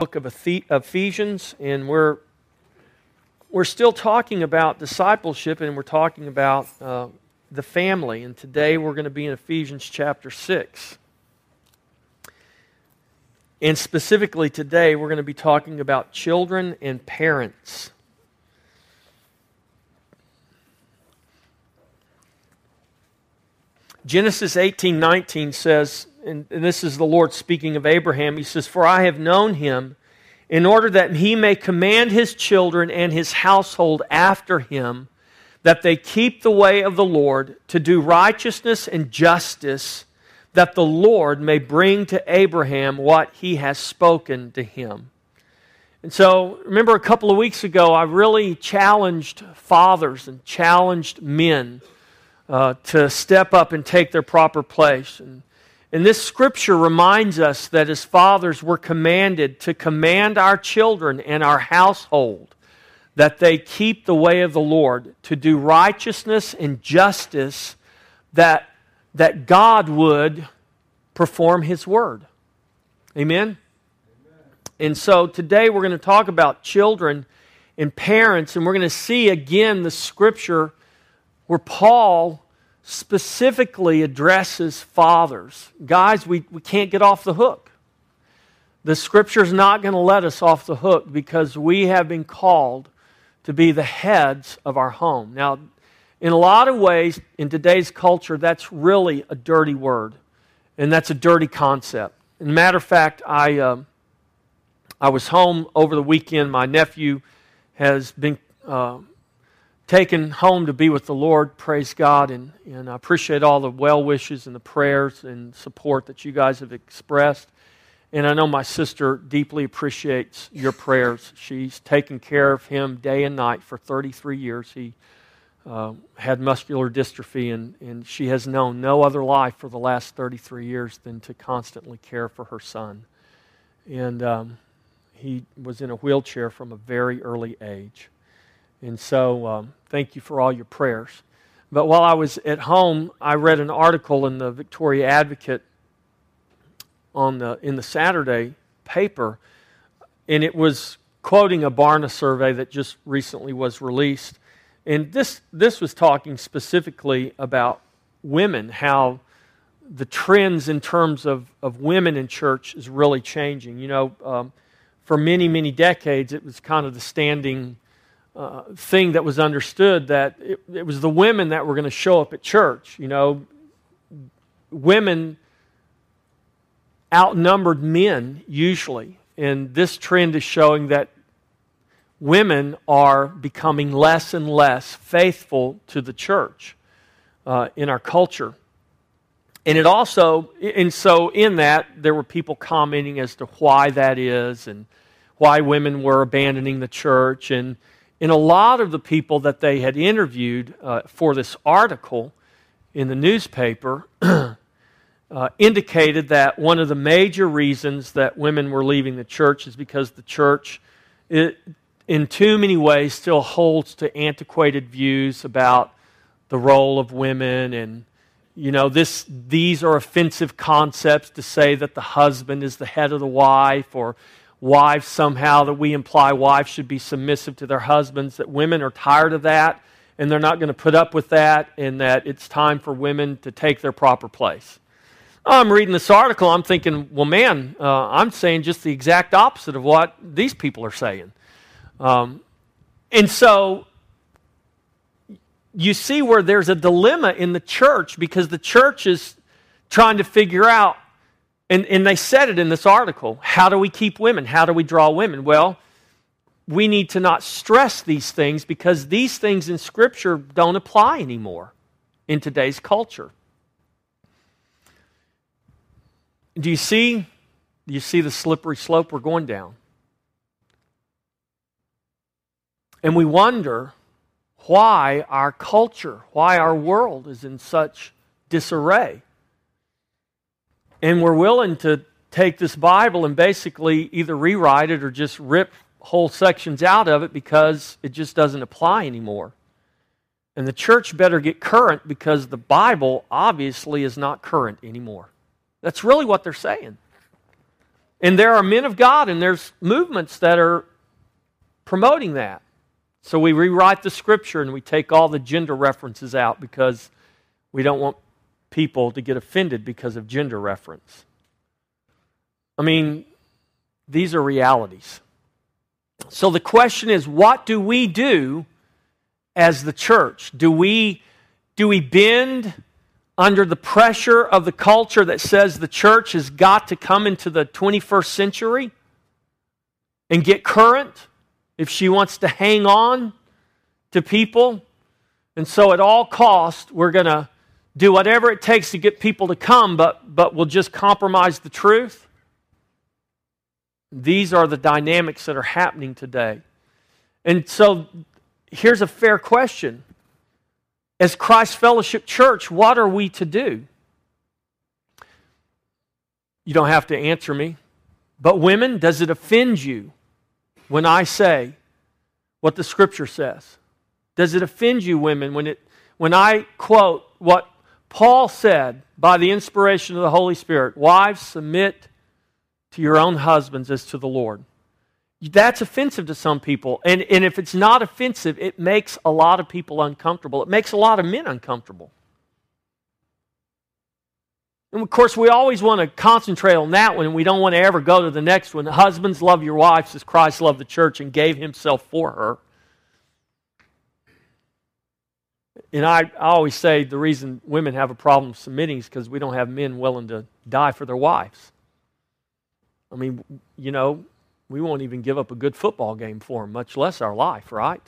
book of Ephesians, and we're we're still talking about discipleship, and we're talking about uh, the family. And today we're going to be in Ephesians chapter six, and specifically today we're going to be talking about children and parents. Genesis 18:19 says, and this is the Lord speaking of Abraham. He says, "For I have known him in order that he may command his children and his household after him that they keep the way of the Lord to do righteousness and justice, that the Lord may bring to Abraham what he has spoken to him." And so, remember a couple of weeks ago, I really challenged fathers and challenged men uh, to step up and take their proper place. And, and this scripture reminds us that as fathers, we're commanded to command our children and our household that they keep the way of the Lord, to do righteousness and justice, that, that God would perform His word. Amen? Amen? And so today we're going to talk about children and parents, and we're going to see again the scripture where Paul specifically addresses fathers. Guys, we, we can't get off the hook. The scripture is not going to let us off the hook because we have been called to be the heads of our home. Now, in a lot of ways, in today's culture, that's really a dirty word, and that's a dirty concept. As a matter of fact, I, uh, I was home over the weekend. My nephew has been uh, taken home to be with the Lord. Praise God. And, and I appreciate all the well wishes and the prayers and support that you guys have expressed. And I know my sister deeply appreciates your prayers. She's taken care of him day and night for 33 years. He uh, had muscular dystrophy, and, and she has known no other life for the last 33 years than to constantly care for her son. And um, he was in a wheelchair from a very early age. And so, um, thank you for all your prayers. But while I was at home, I read an article in the Victoria Advocate on the, in the Saturday paper, and it was quoting a Barna survey that just recently was released. And this, this was talking specifically about women, how the trends in terms of, of women in church is really changing. You know, um, for many, many decades, it was kind of the standing uh, thing that was understood that it, it was the women that were going to show up at church. You know, women outnumbered men usually. And this trend is showing that women are becoming less and less faithful to the church uh, in our culture. And it also, and so in that, there were people commenting as to why that is and why women were abandoning the church. And and a lot of the people that they had interviewed uh, for this article in the newspaper uh, indicated that one of the major reasons that women were leaving the church is because the church, it, in too many ways, still holds to antiquated views about the role of women and you know this these are offensive concepts to say that the husband is the head of the wife or wives somehow, that we imply wives should be submissive to their husbands, that women are tired of that and they're not going to put up with that, and that it's time for women to take their proper place. I'm reading this article, I'm thinking, well, man, uh, I'm saying just the exact opposite of what these people are saying. Um, and so you see where there's a dilemma in the church because the church is trying to figure out and, and they said it in this article. How do we keep women? How do we draw women? Well, we need to not stress these things because these things in Scripture don't apply anymore in today's culture. Do you see? Do you see the slippery slope we're going down? And we wonder why our culture, why our world is in such disarray and we're willing to take this Bible and basically either rewrite it or just rip whole sections out of it because it just doesn't apply anymore. And the church better get current because the Bible obviously is not current anymore. That's really what they're saying. And there are men of God, and there's movements that are promoting that. So we rewrite the scripture and we take all the gender references out because we don't want people to get offended because of gender reference. I mean, these are realities. So the question is what do we do as the church? Do we, do we bend under the pressure of the culture that says the church has got to come into the 21st century and get current if she wants to hang on to people? And so, at all cost, we're going to do whatever it takes to get people to come, but, but we'll just compromise the truth? These are the dynamics that are happening today. And so here's a fair question. As Christ Fellowship Church, what are we to do? You don't have to answer me. But, women, does it offend you when I say what the Scripture says? Does it offend you, women, when, it, when I quote what Paul said, by the inspiration of the Holy Spirit, Wives, submit to your own husbands as to the Lord. That's offensive to some people. And, and if it's not offensive, it makes a lot of people uncomfortable. It makes a lot of men uncomfortable. And of course, we always want to concentrate on that one, and we don't want to ever go to the next one. Husbands, love your wives as Christ loved the church and gave himself for her. And I, I always say the reason women have a problem submitting is because we don't have men willing to die for their wives. I mean, you know, we won't even give up a good football game for them, much less our life, right?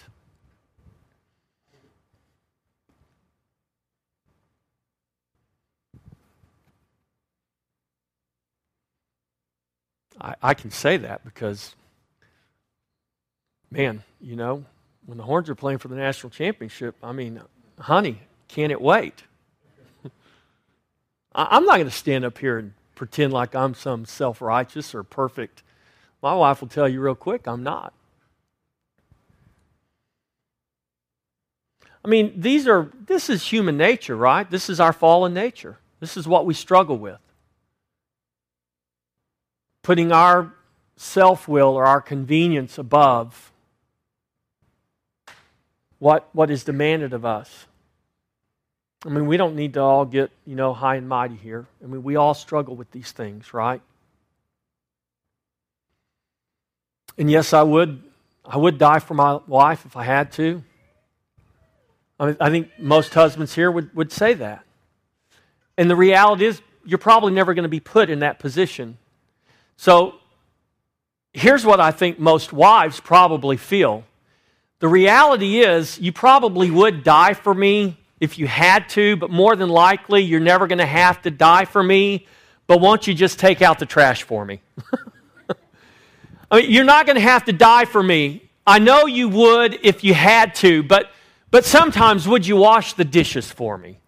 I, I can say that because, man, you know, when the Horns are playing for the national championship, I mean, honey, can it wait? I'm not going to stand up here and pretend like I'm some self righteous or perfect. My wife will tell you real quick, I'm not. I mean, these are, this is human nature, right? This is our fallen nature. This is what we struggle with. Putting our self will or our convenience above what, what is demanded of us. I mean, we don't need to all get, you know, high and mighty here. I mean, we all struggle with these things, right? And yes, I would I would die for my wife if I had to. I, mean, I think most husbands here would, would say that. And the reality is, you're probably never going to be put in that position. So here's what I think most wives probably feel. The reality is, you probably would die for me if you had to, but more than likely, you're never going to have to die for me. But won't you just take out the trash for me? I mean, you're not going to have to die for me. I know you would if you had to, but, but sometimes would you wash the dishes for me?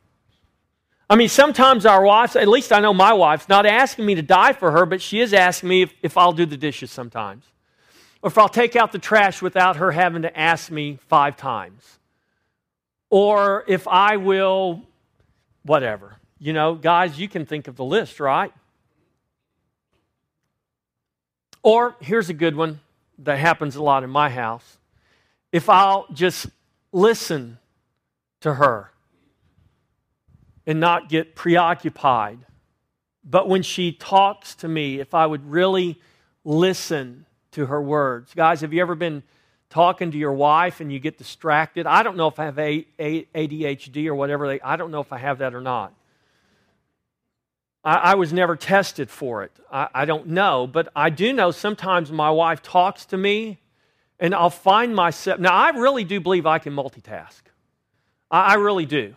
I mean, sometimes our wives, at least I know my wife's not asking me to die for her, but she is asking me if, if I'll do the dishes sometimes. Or if I'll take out the trash without her having to ask me five times or if I will, whatever. You know, guys, you can think of the list, right? Or here's a good one that happens a lot in my house. If I'll just listen to her and not get preoccupied, but when she talks to me, if I would really listen to her words. Guys, have you ever been talking to your wife and you get distracted. I don't know if I have ADHD or whatever. They, I don't know if I have that or not. I, I was never tested for it. I, I don't know. But I do know sometimes my wife talks to me and I'll find myself. Now, I really do believe I can multitask. I, I really do.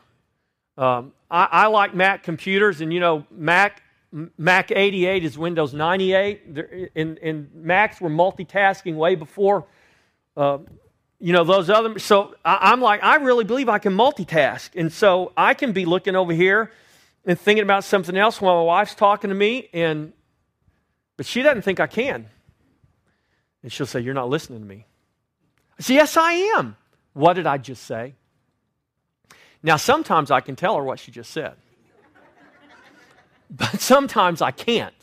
Um, I, like Mac computers, and you know, Mac Mac 88 is Windows 98. And, and Macs were multitasking way before uh, you know, those other. So I, I'm like, I really believe I can multitask. And so I can be looking over here and thinking about something else while my wife's talking to me, and but she doesn't think I can. And she'll say, You're not listening to me. I say, Yes, I am. What did I just say? Now, sometimes I can tell her what she just said, but sometimes I can't.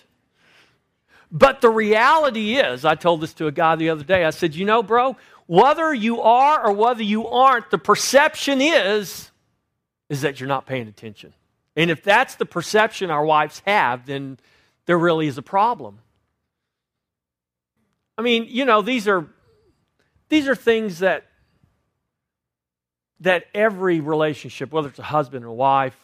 But the reality is, I told this to a guy the other day. I said, You know, bro, whether you are or whether you aren't, the perception is is that you're not paying attention. And if that's the perception our wives have, then there really is a problem. I mean, you know, these are these are things that that every relationship, whether it's a husband or wife,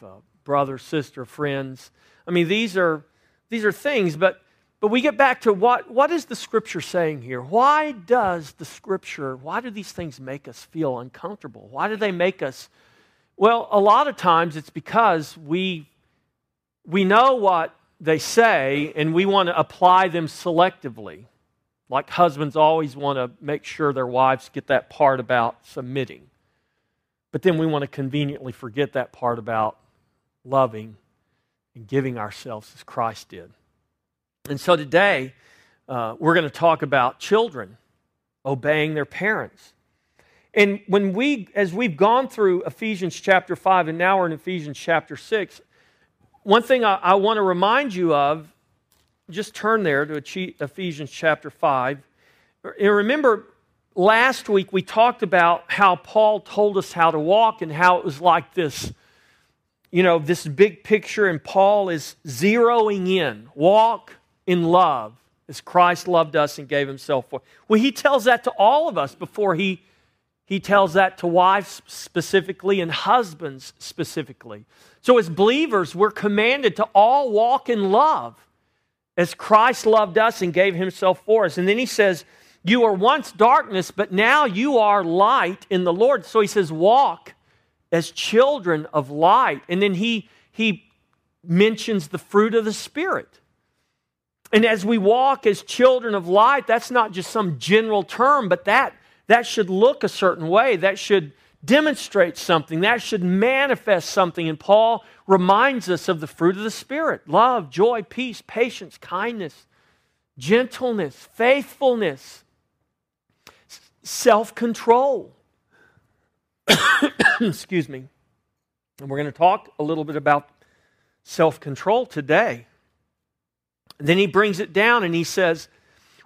brother, sister, friends, I mean, these are these are things, but but we get back to what what is the scripture saying here? Why does the scripture, why do these things make us feel uncomfortable? Why do they make us well, a lot of times it's because we we know what they say and we want to apply them selectively. Like husbands always want to make sure their wives get that part about submitting. But then we want to conveniently forget that part about loving and giving ourselves as Christ did. And so today, uh, we're going to talk about children obeying their parents. And when we, as we've gone through Ephesians chapter 5 and now we're in Ephesians chapter 6, one thing I, I want to remind you of just turn there to Ephesians chapter 5. And remember, last week we talked about how Paul told us how to walk and how it was like this, you know, this big picture, and Paul is zeroing in walk in love as Christ loved us and gave himself for. Well, he tells that to all of us before he, he tells that to wives specifically and husbands specifically. So, as believers, we're commanded to all walk in love as Christ loved us and gave himself for us. And then he says, You were once darkness, but now you are light in the Lord. So he says, Walk as children of light. And then he, he mentions the fruit of the Spirit. And as we walk as children of light, that's not just some general term, but that, that should look a certain way. That should demonstrate something. That should manifest something. And Paul reminds us of the fruit of the Spirit love, joy, peace, patience, kindness, gentleness, faithfulness, self control. Excuse me. And we're going to talk a little bit about self control today. Then he brings it down and he says,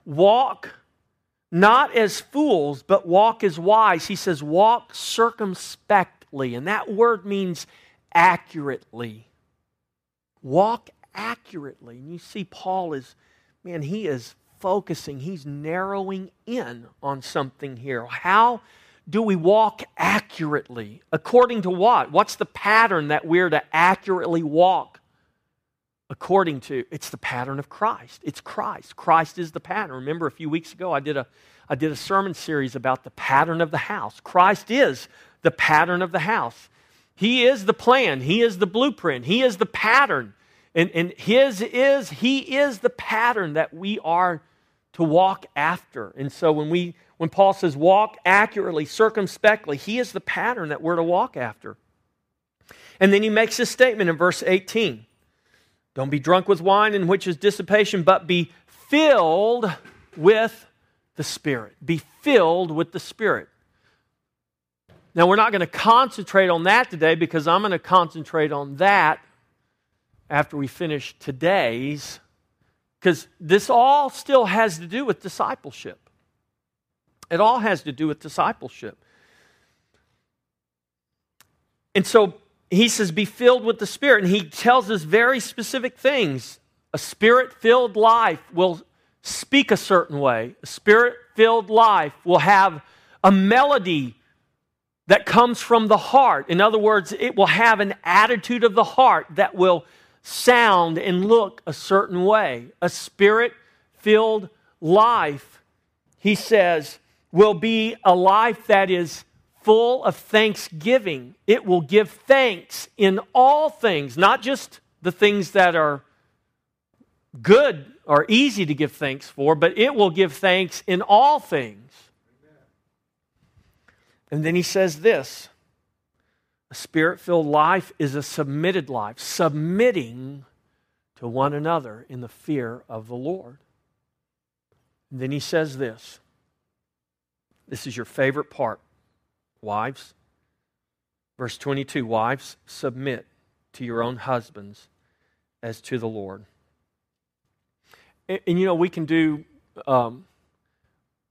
Walk not as fools, but walk as wise. He says, Walk circumspectly. And that word means accurately. Walk accurately. And you see, Paul is, man, he is focusing, he's narrowing in on something here. How do we walk accurately? According to what? What's the pattern that we're to accurately walk according to? It's the pattern of Christ. It's Christ. Christ is the pattern. Remember, a few weeks ago, I did a, I did a sermon series about the pattern of the house. Christ is the pattern of the house. He is the plan, He is the blueprint, He is the pattern. And, and His is, He is the pattern that we are to walk after. And so when we when Paul says walk accurately, circumspectly, he is the pattern that we're to walk after. And then he makes this statement in verse 18. Don't be drunk with wine in which is dissipation, but be filled with the Spirit. Be filled with the Spirit. Now, we're not going to concentrate on that today because I'm going to concentrate on that after we finish today's, because this all still has to do with discipleship. It all has to do with discipleship. And so he says, Be filled with the Spirit. And he tells us very specific things. A spirit filled life will speak a certain way, a spirit filled life will have a melody that comes from the heart. In other words, it will have an attitude of the heart that will sound and look a certain way. A spirit filled life, he says, will be a life that is full of thanksgiving. It will give thanks in all things, not just the things that are good or easy to give thanks for, but it will give thanks in all things. And then he says this a spirit filled life is a submitted life, submitting to one another in the fear of the Lord. And then he says this this is your favorite part, wives. Verse 22 Wives, submit to your own husbands as to the Lord. and, and you know, we can do. Um,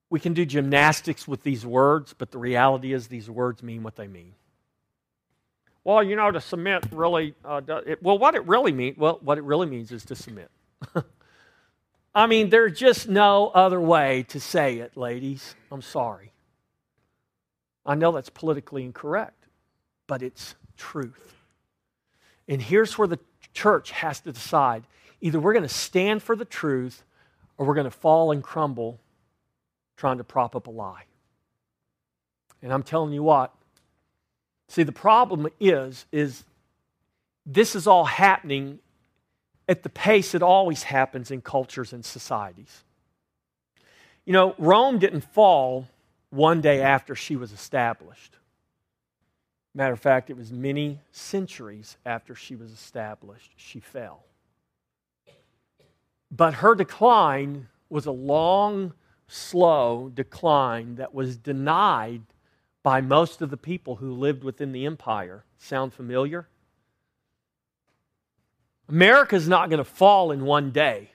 we can do gymnastics with these words, but the reality is these words mean what they mean. Well, you know, to submit really, uh, it, well, what it really means, well, what it really means is to submit. I mean, there's just no other way to say it, ladies. I'm sorry. I know that's politically incorrect, but it's truth. And here's where the church has to decide either we're going to stand for the truth or we're going to fall and crumble trying to prop up a lie. And I'm telling you what, see the problem is is this is all happening at the pace it always happens in cultures and societies. You know, Rome didn't fall one day after she was established. Matter of fact, it was many centuries after she was established, she fell. But her decline was a long, slow decline that was denied by most of the people who lived within the empire. Sound familiar? America's not going to fall in one day.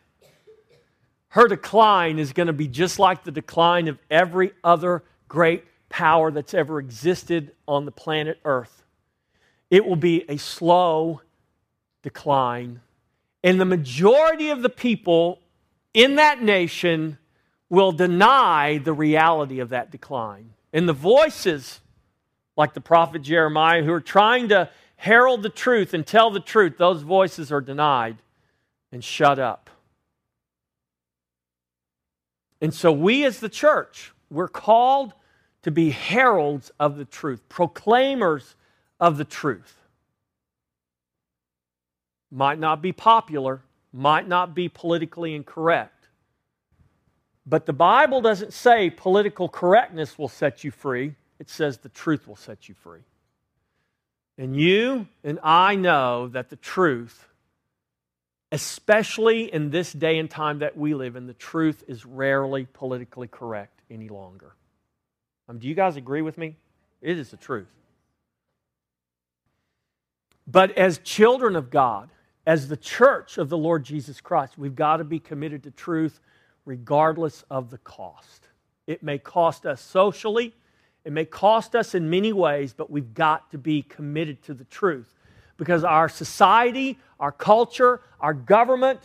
Her decline is going to be just like the decline of every other great power that's ever existed on the planet Earth. It will be a slow decline, and the majority of the people in that nation will deny the reality of that decline. And the voices, like the prophet Jeremiah, who are trying to herald the truth and tell the truth, those voices are denied and shut up. And so, we as the church, we're called to be heralds of the truth, proclaimers of the truth. Might not be popular, might not be politically incorrect. But the Bible doesn't say political correctness will set you free, it says the truth will set you free. And you and I know that the truth, especially in this day and time that we live in, the truth is rarely politically correct any longer. Um, do you guys agree with me? It is the truth. But as children of God, as the church of the Lord Jesus Christ, we've got to be committed to truth regardless of the cost. It may cost us socially, it may cost us in many ways, but we've got to be committed to the truth because our society, our culture, our government,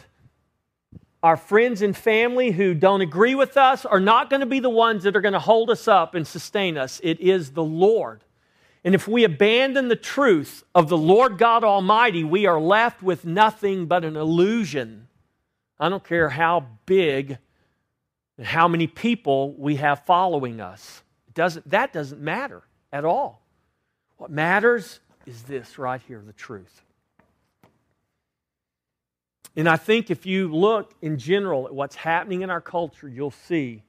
our friends and family who don't agree with us are not going to be the ones that are going to hold us up and sustain us. It is the Lord. And if we abandon the truth of the Lord God Almighty, we are left with nothing but an illusion. I don't care how big and how many people we have following us. Doesn't, that doesn't matter at all. What matters is this right here the truth. And I think if you look in general at what's happening in our culture, you'll see,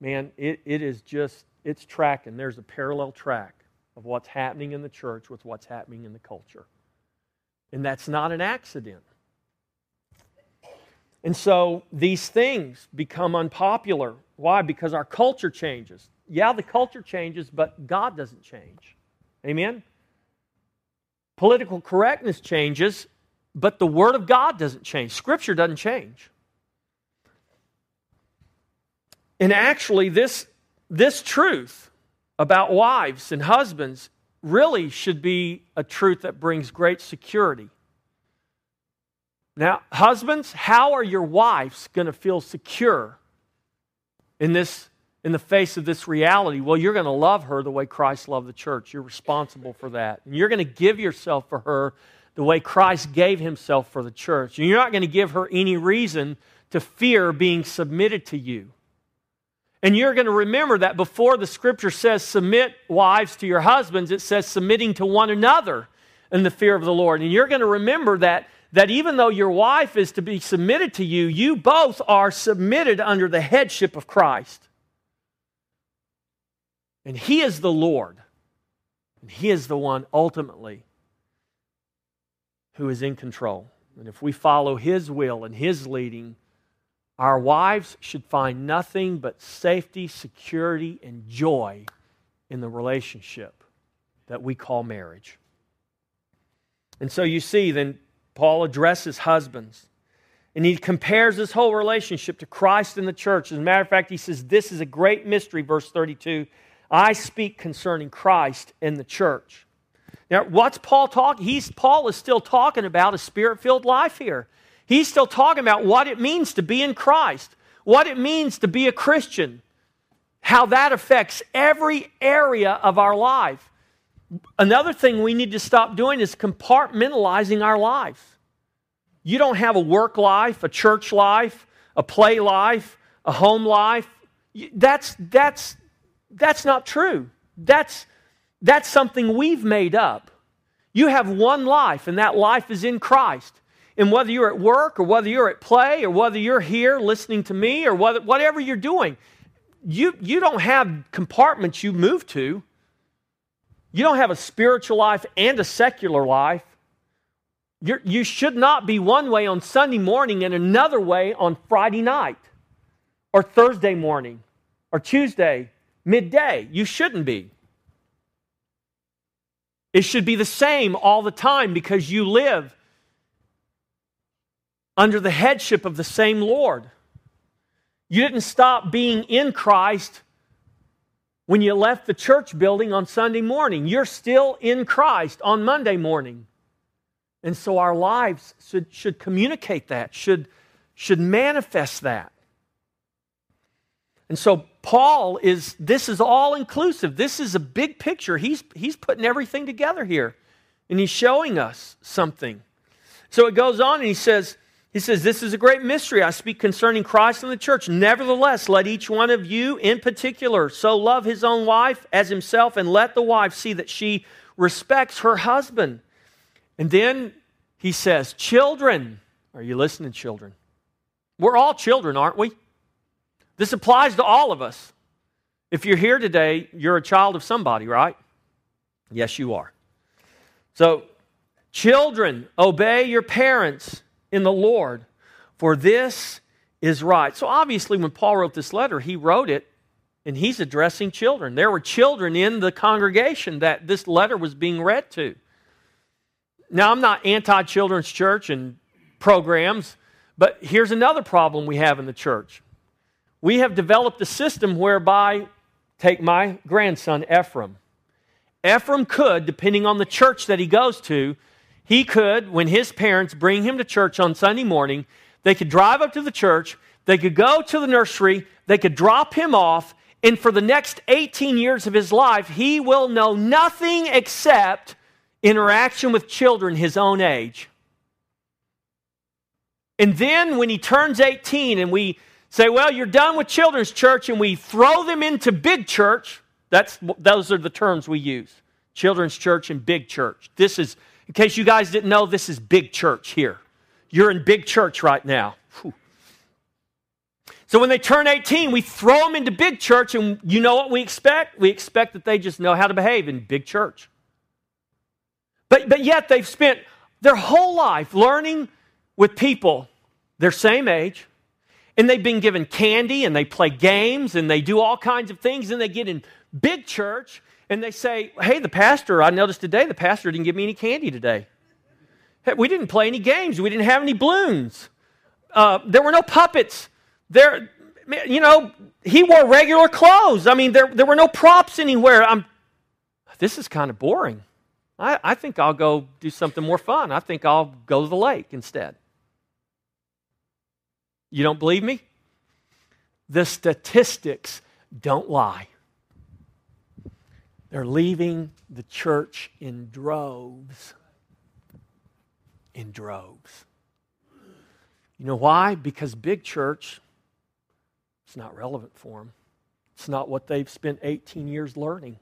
man, it, it is just, it's tracking. There's a parallel track of what's happening in the church with what's happening in the culture. And that's not an accident. And so these things become unpopular. Why? Because our culture changes yeah, the culture changes, but God doesn't change. Amen? Political correctness changes, but the Word of God doesn't change. Scripture doesn't change. And actually, this, this truth about wives and husbands really should be a truth that brings great security. Now, husbands, how are your wives going to feel secure in this in the face of this reality, well, you're going to love her the way Christ loved the church. You're responsible for that. And you're going to give yourself for her the way Christ gave himself for the church. And you're not going to give her any reason to fear being submitted to you. And you're going to remember that before the scripture says, submit wives to your husbands, it says submitting to one another in the fear of the Lord. And you're going to remember that, that even though your wife is to be submitted to you, you both are submitted under the headship of Christ. And He is the Lord. And He is the one ultimately who is in control. And if we follow His will and His leading, our wives should find nothing but safety, security, and joy in the relationship that we call marriage. And so you see, then Paul addresses husbands. And he compares this whole relationship to Christ and the church. As a matter of fact, he says, This is a great mystery, verse 32. I speak concerning Christ and the church. Now, what's Paul talking? He's Paul is still talking about a spirit-filled life here. He's still talking about what it means to be in Christ, what it means to be a Christian, how that affects every area of our life. Another thing we need to stop doing is compartmentalizing our life. You don't have a work life, a church life, a play life, a home life. That's, that's, that's not true. That's, that's something we've made up. You have one life, and that life is in Christ. And whether you're at work or whether you're at play or whether you're here listening to me or whether, whatever you're doing, you, you don't have compartments you move to. You don't have a spiritual life and a secular life. You're, you should not be one way on Sunday morning and another way on Friday night or Thursday morning or Tuesday midday. You shouldn't be. It should be the same all the time because you live under the headship of the same Lord. You didn't stop being in Christ when you left the church building on Sunday morning. You're still in Christ on Monday morning. And so our lives should, should communicate that, should, should manifest that. And so Paul is, this is all inclusive. This is a big picture. He's, he's putting everything together here. And he's showing us something. So it goes on and he says, he says, This is a great mystery. I speak concerning Christ and the church. Nevertheless, let each one of you in particular so love his own wife as himself, and let the wife see that she respects her husband. And then he says, Children, are you listening, children? We're all children, aren't we? This applies to all of us. If you're here today, you're a child of somebody, right? Yes, you are. So, children, obey your parents in the Lord, for this is right. So obviously, when Paul wrote this letter, he wrote it and he's addressing children. There were children in the congregation that this letter was being read to. Now, I'm not anti children's church and programs, but here's another problem we have in the church. We have developed a system whereby, take my grandson, Ephraim. Ephraim could, depending on the church that he goes to, he could, when his parents bring him to church on Sunday morning, they could drive up to the church, they could go to the nursery, they could drop him off, and for the next 18 years of his life, he will know nothing except interaction with children his own age. And then when he turns 18 and we say, well, you're done with children's church, and we throw them into big church, that's, those are the terms we use children's church and big church. This is in case you guys didn't know, this is big church here. You're in big church right now. Whew. So when they turn 18, we throw them into big church, and you know what we expect? We expect that they just know how to behave in big church. But, but yet they've spent their whole life learning with people their same age, and they've been given candy, and they play games, and they do all kinds of things, and they get in big church, and they say, Hey, the pastor, I noticed today the pastor didn't give me any candy today. We didn't play any games. We didn't have any balloons. Uh, there were no puppets. There, you know, he wore regular clothes. I mean, there, there were no props anywhere. I'm, this is kind of boring. I, I think I'll go do something more fun. I think I'll go to the lake instead. You don't believe me? The statistics don't lie. They're leaving the church in droves. In droves. You know why? Because big church, it's not relevant for them. It's not what they've spent 18 years learning.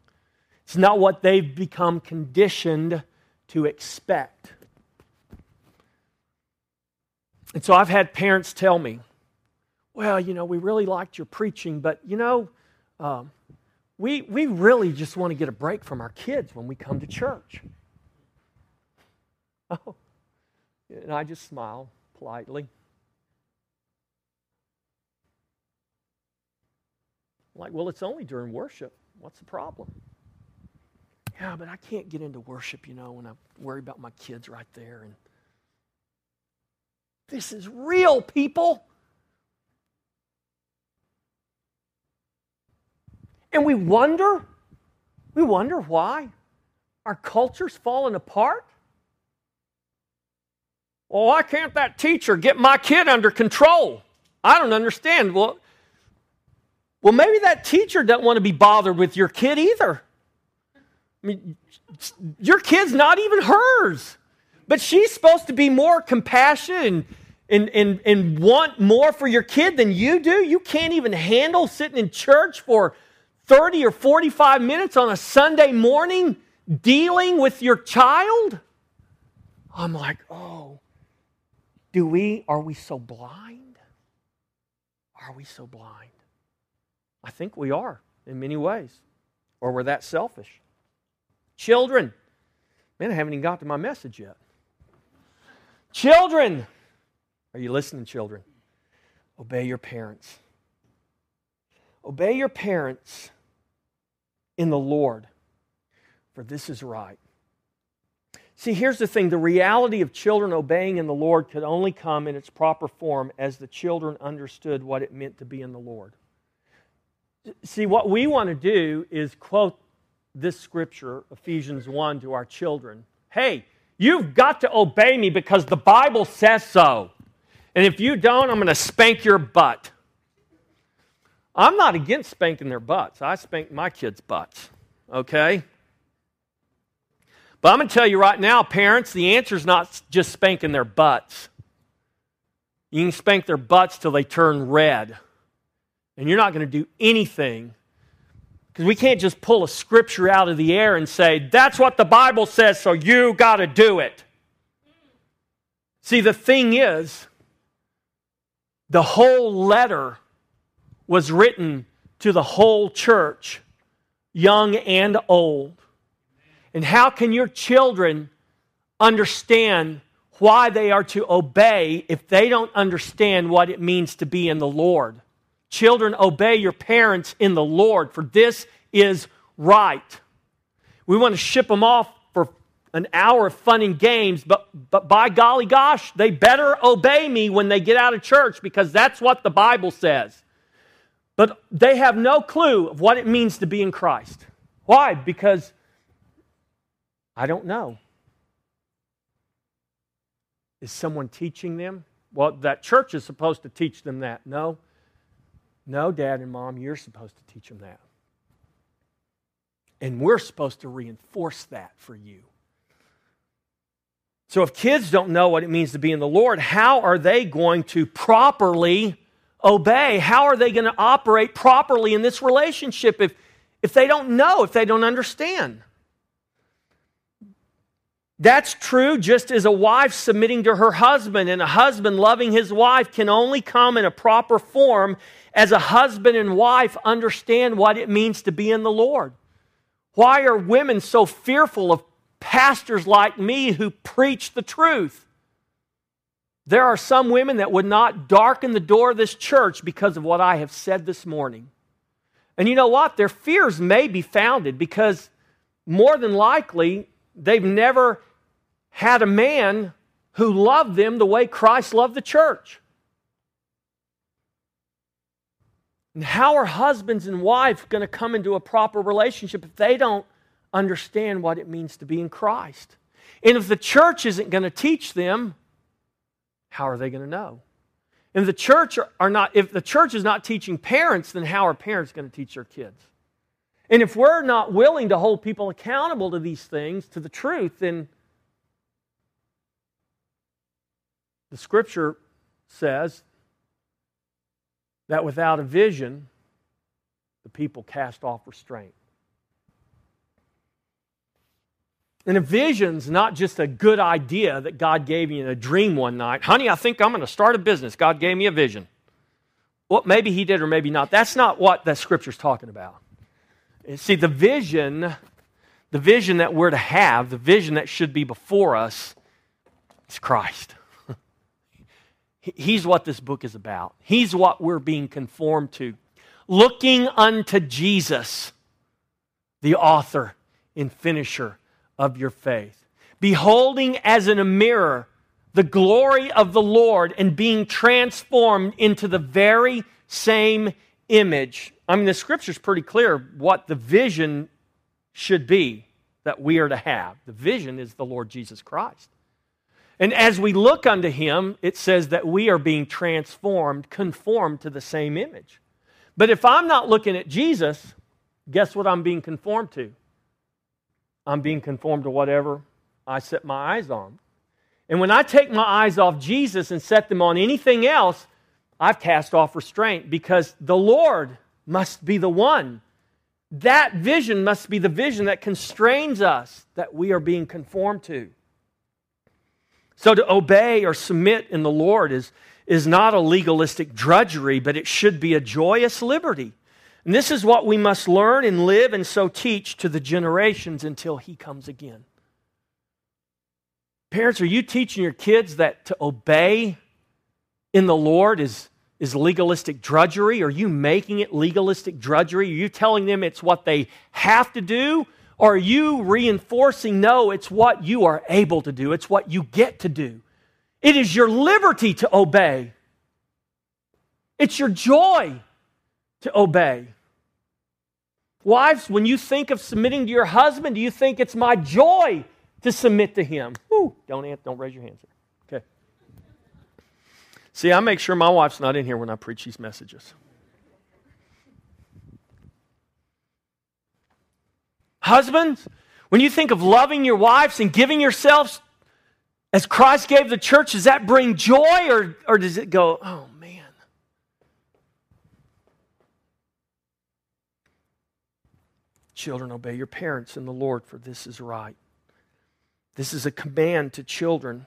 It's not what they've become conditioned to expect. And so I've had parents tell me, well, you know, we really liked your preaching, but, you know, um, we, we really just want to get a break from our kids when we come to church. Oh, and I just smile politely. like, well, it's only during worship. What's the problem? Yeah, but I can't get into worship, you know, when I worry about my kids right there. And This is real, people. And we wonder, we wonder why our culture's falling apart. Well, why can't that teacher get my kid under control? I don't understand. Well, well, maybe that teacher doesn't want to be bothered with your kid either. I mean, your kid's not even hers. But she's supposed to be more compassionate and, and, and, want more for your kid than you do. You can't even handle sitting in church for 30 or 45 minutes on a Sunday morning dealing with your child. I'm like, oh, do we, are we so blind? Are we so blind? I think we are in many ways, or we're that selfish. Children, man, I haven't even got to my message yet. Children, are you listening, children? Obey your parents. Obey your parents in the Lord, for this is right. See, here's the thing the reality of children obeying in the Lord could only come in its proper form as the children understood what it meant to be in the Lord. See, what we want to do is quote this scripture, Ephesians 1, to our children. Hey, you've got to obey me because the Bible says so. And if you don't, I'm going to spank your butt. I'm not against spanking their butts. I spank my kids' butts, okay? But I'm going to tell you right now, parents, the answer is not just spanking their butts. You can spank their butts till they turn red. And you're not going to do anything because we can't just pull a scripture out of the air and say, that's what the Bible says, so you got to do it. See, the thing is, the whole letter was written to the whole church, young and old. And how can your children understand why they are to obey if they don't understand what it means to be in the Lord? Children, obey your parents in the Lord, for this is right. We want to ship them off for an hour of fun and games, but, but by golly gosh, they better obey me when they get out of church because that's what the Bible says. But they have no clue of what it means to be in Christ. Why? Because I don't know. Is someone teaching them? Well, that church is supposed to teach them that. No. No, dad and mom, you're supposed to teach them that. And we're supposed to reinforce that for you. So if kids don't know what it means to be in the Lord, how are they going to properly obey? How are they going to operate properly in this relationship if, if they don't know, if they don't understand? That's true just as a wife submitting to her husband and a husband loving his wife can only come in a proper form as a husband and wife understand what it means to be in the Lord. Why are women so fearful of pastors like me who preach the truth? There are some women that would not darken the door of this church because of what I have said this morning. And you know what? Their fears may be founded because more than likely they've never had a man who loved them the way Christ loved the church. And how are husbands and wives going to come into a proper relationship if they don't understand what it means to be in Christ? And if the church isn't going to teach them, how are they going to know? If the church are not, if the church is not teaching parents, then how are parents going to teach their kids? And if we're not willing to hold people accountable to these things, to the truth, then The scripture says that without a vision, the people cast off restraint. And a vision's not just a good idea that God gave you in a dream one night. Honey, I think I'm going to start a business. God gave me a vision. Well, maybe he did or maybe not. That's not what that scripture's talking about. See, the vision, the vision that we're to have, the vision that should be before us, is Christ. He's what this book is about. He's what we're being conformed to. Looking unto Jesus, the author and finisher of your faith. Beholding as in a mirror the glory of the Lord and being transformed into the very same image. I mean, the scripture's pretty clear what the vision should be that we are to have. The vision is the Lord Jesus Christ. And as we look unto him, it says that we are being transformed, conformed to the same image. But if I'm not looking at Jesus, guess what I'm being conformed to? I'm being conformed to whatever I set my eyes on. And when I take my eyes off Jesus and set them on anything else, I've cast off restraint because the Lord must be the one. That vision must be the vision that constrains us that we are being conformed to. So to obey or submit in the Lord is, is not a legalistic drudgery, but it should be a joyous liberty. And this is what we must learn and live and so teach to the generations until He comes again. Parents, are you teaching your kids that to obey in the Lord is, is legalistic drudgery? Are you making it legalistic drudgery? Are you telling them it's what they have to do? Are you reinforcing, no, it's what you are able to do, it's what you get to do? It is your liberty to obey, it's your joy to obey. Wives, when you think of submitting to your husband, do you think it's my joy to submit to him? Whew, don't, don't raise your hands. Okay. See, I make sure my wife's not in here when I preach these messages. Husbands, when you think of loving your wives and giving yourselves as Christ gave the church, does that bring joy or, or does it go, oh man? Children, obey your parents in the Lord, for this is right. This is a command to children,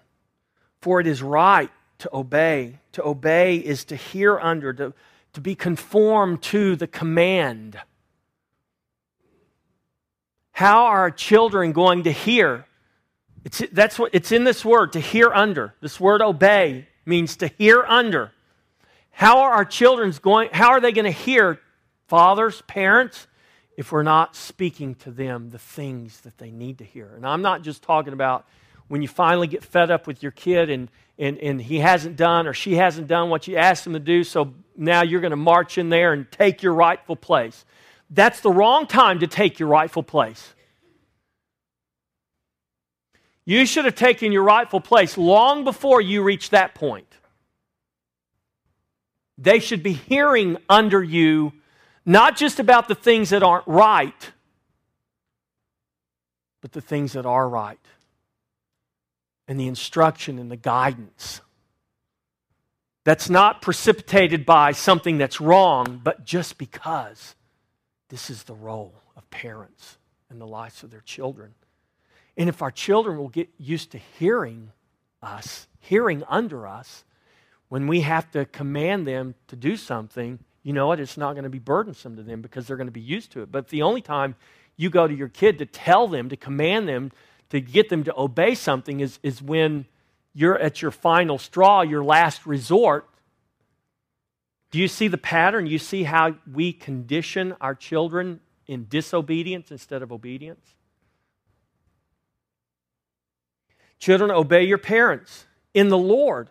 for it is right to obey. To obey is to hear under, to, to be conformed to the command. How are our children going to hear? It's, that's what, it's in this word, to hear under. This word obey means to hear under. How are our children going, how are they going to hear, fathers, parents, if we're not speaking to them the things that they need to hear? And I'm not just talking about when you finally get fed up with your kid and, and, and he hasn't done or she hasn't done what you asked him to do, so now you're going to march in there and take your rightful place. That's the wrong time to take your rightful place. You should have taken your rightful place long before you reached that point. They should be hearing under you not just about the things that aren't right, but the things that are right. And the instruction and the guidance. That's not precipitated by something that's wrong, but just because this is the role of parents in the lives of their children. And if our children will get used to hearing us, hearing under us, when we have to command them to do something, you know what? It's not going to be burdensome to them because they're going to be used to it. But the only time you go to your kid to tell them, to command them, to get them to obey something is, is when you're at your final straw, your last resort. Do you see the pattern? You see how we condition our children in disobedience instead of obedience? Children, obey your parents in the Lord.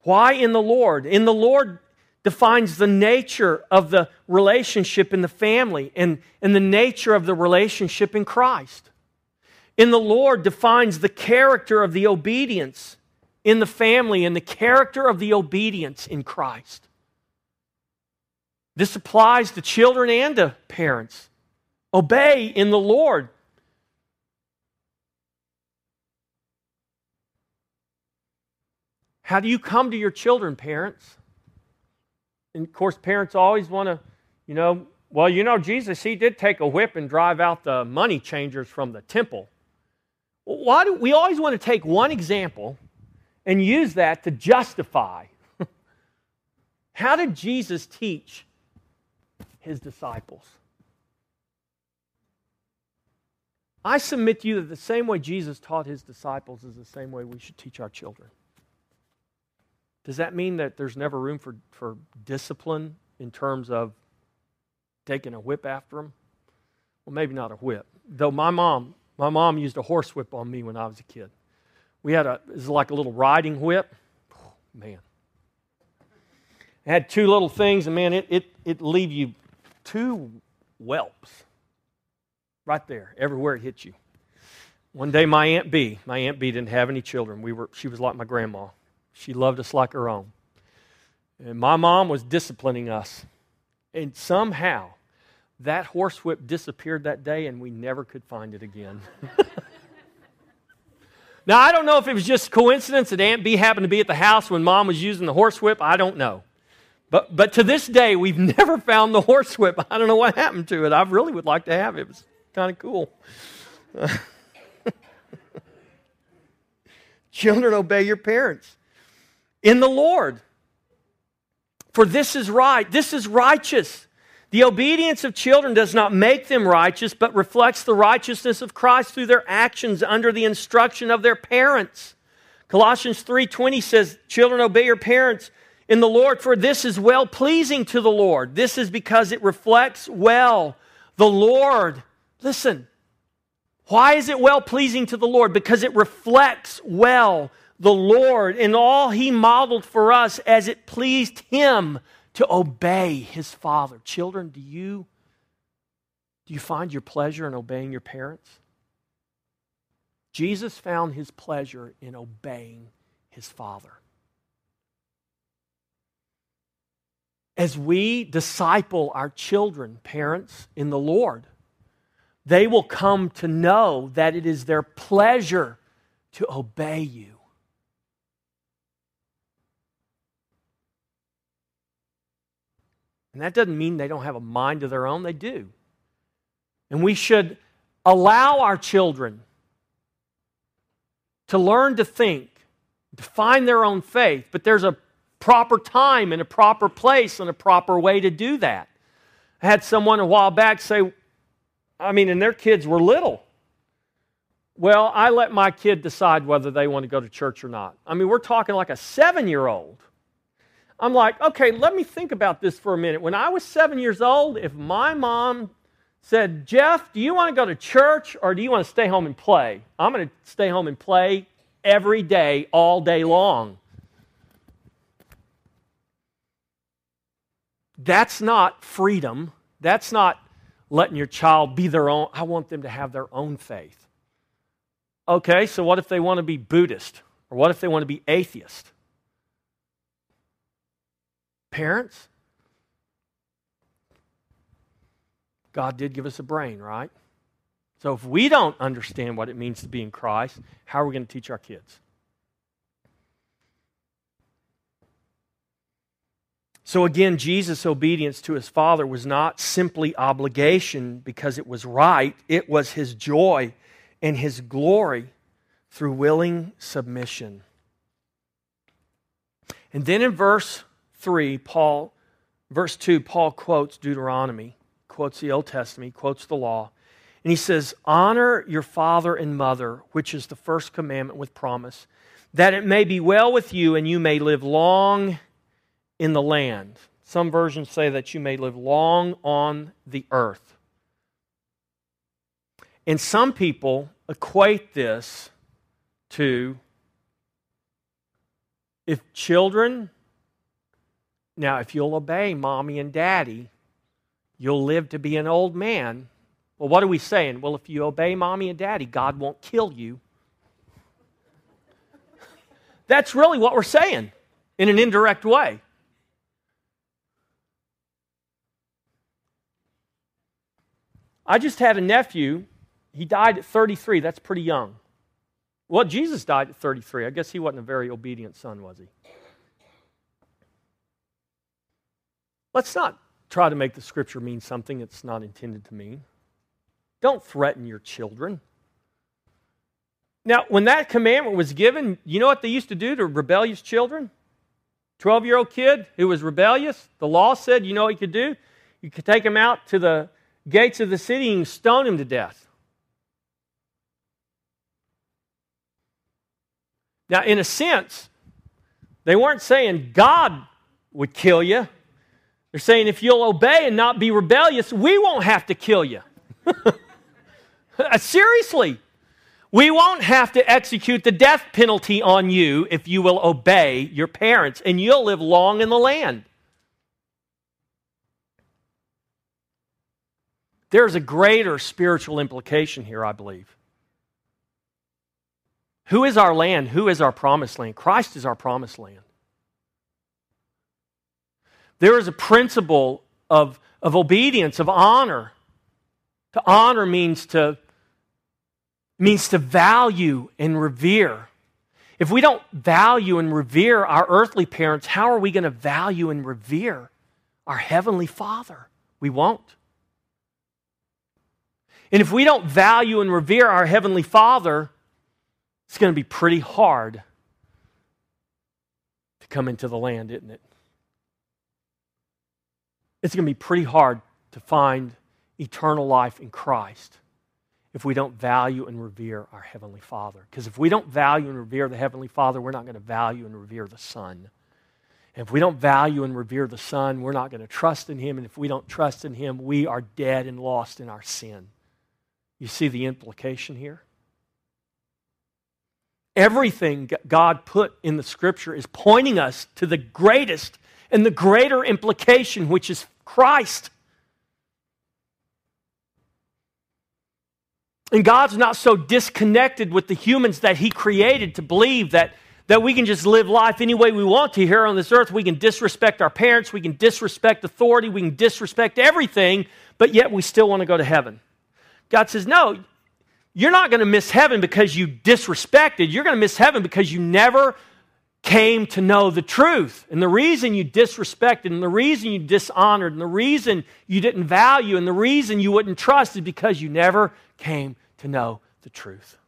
Why in the Lord? In the Lord defines the nature of the relationship in the family and, and the nature of the relationship in Christ. In the Lord defines the character of the obedience in the family and the character of the obedience in Christ. This applies to children and to parents. Obey in the Lord. How do you come to your children, parents? And of course, parents always want to, you know, well, you know, Jesus, he did take a whip and drive out the money changers from the temple. Why do we always want to take one example and use that to justify? How did Jesus teach his disciples? I submit to you that the same way Jesus taught his disciples is the same way we should teach our children. Does that mean that there's never room for, for discipline in terms of taking a whip after them? Well, maybe not a whip. Though my mom, my mom used a horse whip on me when I was a kid. We had a, it was like a little riding whip. Oh, man. It had two little things, and man, it, it, it leave you two whelps right there, everywhere it hit you. One day, my Aunt B, my Aunt B didn't have any children. We were, she was like my grandma. She loved us like her own. And my mom was disciplining us. And somehow, that horsewhip disappeared that day, and we never could find it again. now, I don't know if it was just coincidence that Aunt B happened to be at the house when mom was using the horsewhip. I don't know. But, but to this day, we've never found the horsewhip. I don't know what happened to it. I really would like to have it. It was kind of cool. Children, obey your parents in the Lord. For this is right, this is righteous. The obedience of children does not make them righteous, but reflects the righteousness of Christ through their actions under the instruction of their parents. Colossians 3:20 says, "Children obey your parents in the Lord, for this is well pleasing to the Lord." This is because it reflects well the Lord. Listen. Why is it well pleasing to the Lord? Because it reflects well the Lord in all he modeled for us as it pleased him to obey his father. Children, do you do you find your pleasure in obeying your parents? Jesus found his pleasure in obeying his father. As we disciple our children, parents, in the Lord, they will come to know that it is their pleasure to obey you. And that doesn't mean they don't have a mind of their own, they do. And we should allow our children to learn to think, to find their own faith, but there's a proper time and a proper place and a proper way to do that. I had someone a while back say, I mean, and their kids were little. Well, I let my kid decide whether they want to go to church or not. I mean, we're talking like a seven year old. I'm like, okay, let me think about this for a minute. When I was seven years old, if my mom said, Jeff, do you want to go to church or do you want to stay home and play? I'm going to stay home and play every day, all day long. That's not freedom. That's not letting your child be their own. I want them to have their own faith. Okay, so what if they want to be Buddhist? Or what if they want to be atheist? Parents, God did give us a brain, right? So if we don't understand what it means to be in Christ, how are we going to teach our kids? So again, Jesus' obedience to his Father was not simply obligation because it was right, it was his joy and his glory through willing submission. And then in verse 3, Paul, verse 2, Paul quotes Deuteronomy, quotes the Old Testament, quotes the law. And he says, Honor your father and mother, which is the first commandment with promise, that it may be well with you and you may live long in the land. Some versions say that you may live long on the earth. And some people equate this to if children now, if you'll obey mommy and daddy, you'll live to be an old man. Well, what are we saying? Well, if you obey mommy and daddy, God won't kill you. That's really what we're saying in an indirect way. I just had a nephew. He died at 33. That's pretty young. Well, Jesus died at 33. I guess he wasn't a very obedient son, was he? Let's not try to make the scripture mean something it's not intended to mean. Don't threaten your children. Now, when that commandment was given, you know what they used to do to rebellious children? 12 year old kid who was rebellious, the law said, you know what you could do? You could take him out to the gates of the city and stone him to death. Now, in a sense, they weren't saying God would kill you. They're saying if you'll obey and not be rebellious, we won't have to kill you. Seriously. We won't have to execute the death penalty on you if you will obey your parents, and you'll live long in the land. There's a greater spiritual implication here, I believe. Who is our land? Who is our promised land? Christ is our promised land. There is a principle of, of obedience, of honor. To honor means to, means to value and revere. If we don't value and revere our earthly parents, how are we going to value and revere our heavenly Father? We won't. And if we don't value and revere our Heavenly Father, it's going to be pretty hard to come into the land, isn't it? It's going to be pretty hard to find eternal life in Christ if we don't value and revere our Heavenly Father. Because if we don't value and revere the Heavenly Father, we're not going to value and revere the Son. And if we don't value and revere the Son, we're not going to trust in Him. And if we don't trust in Him, we are dead and lost in our sin. You see the implication here? Everything God put in the scripture is pointing us to the greatest and the greater implication, which is Christ. And God's not so disconnected with the humans that He created to believe that, that we can just live life any way we want to here on this earth. We can disrespect our parents, we can disrespect authority, we can disrespect everything, but yet we still want to go to heaven. God says, No, you're not going to miss heaven because you disrespected. You're going to miss heaven because you never came to know the truth. And the reason you disrespected, and the reason you dishonored, and the reason you didn't value, and the reason you wouldn't trust is because you never came to know the truth.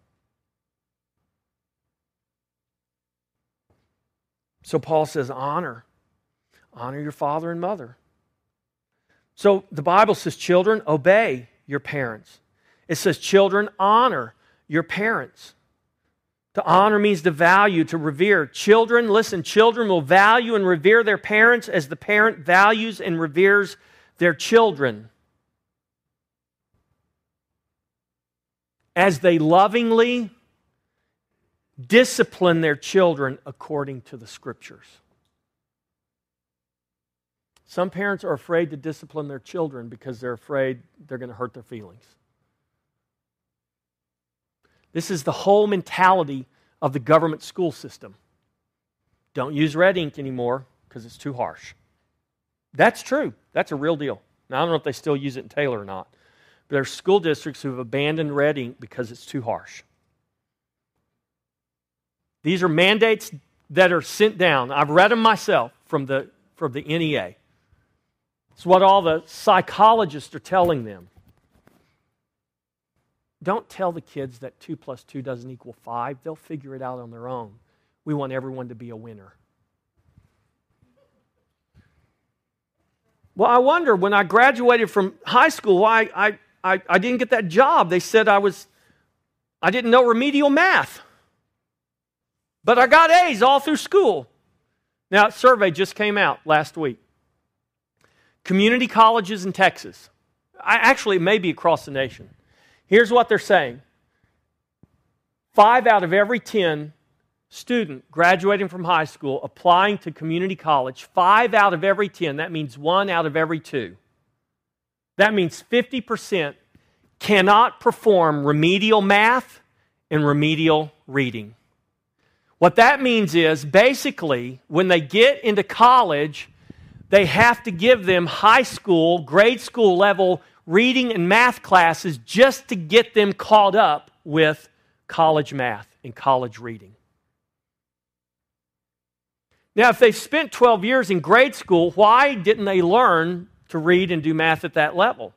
So Paul says, honor. Honor your father and mother. So the Bible says, children, obey your parents. It says, Children, honor your parents. To honor means to value, to revere. Children, listen, children will value and revere their parents as the parent values and reveres their children. As they lovingly discipline their children according to the scriptures. Some parents are afraid to discipline their children because they're afraid they're going to hurt their feelings. This is the whole mentality of the government school system. Don't use red ink anymore because it's too harsh. That's true. That's a real deal. Now, I don't know if they still use it in Taylor or not, but there are school districts who have abandoned red ink because it's too harsh. These are mandates that are sent down. I've read them myself from the, from the NEA. It's what all the psychologists are telling them. Don't tell the kids that 2 plus 2 doesn't equal 5. They'll figure it out on their own. We want everyone to be a winner. Well, I wonder when I graduated from high school why I, I, I didn't get that job. They said I was I didn't know remedial math. But I got A's all through school. Now, a survey just came out last week. Community colleges in Texas. I, actually, it may be across the nation. Here's what they're saying five out of every 10 student graduating from high school applying to community college, five out of every 10, that means one out of every two. That means 50% cannot perform remedial math and remedial reading. What that means is basically when they get into college, they have to give them high school, grade school level reading and math classes just to get them caught up with college math and college reading. Now, if they spent 12 years in grade school, why didn't they learn to read and do math at that level?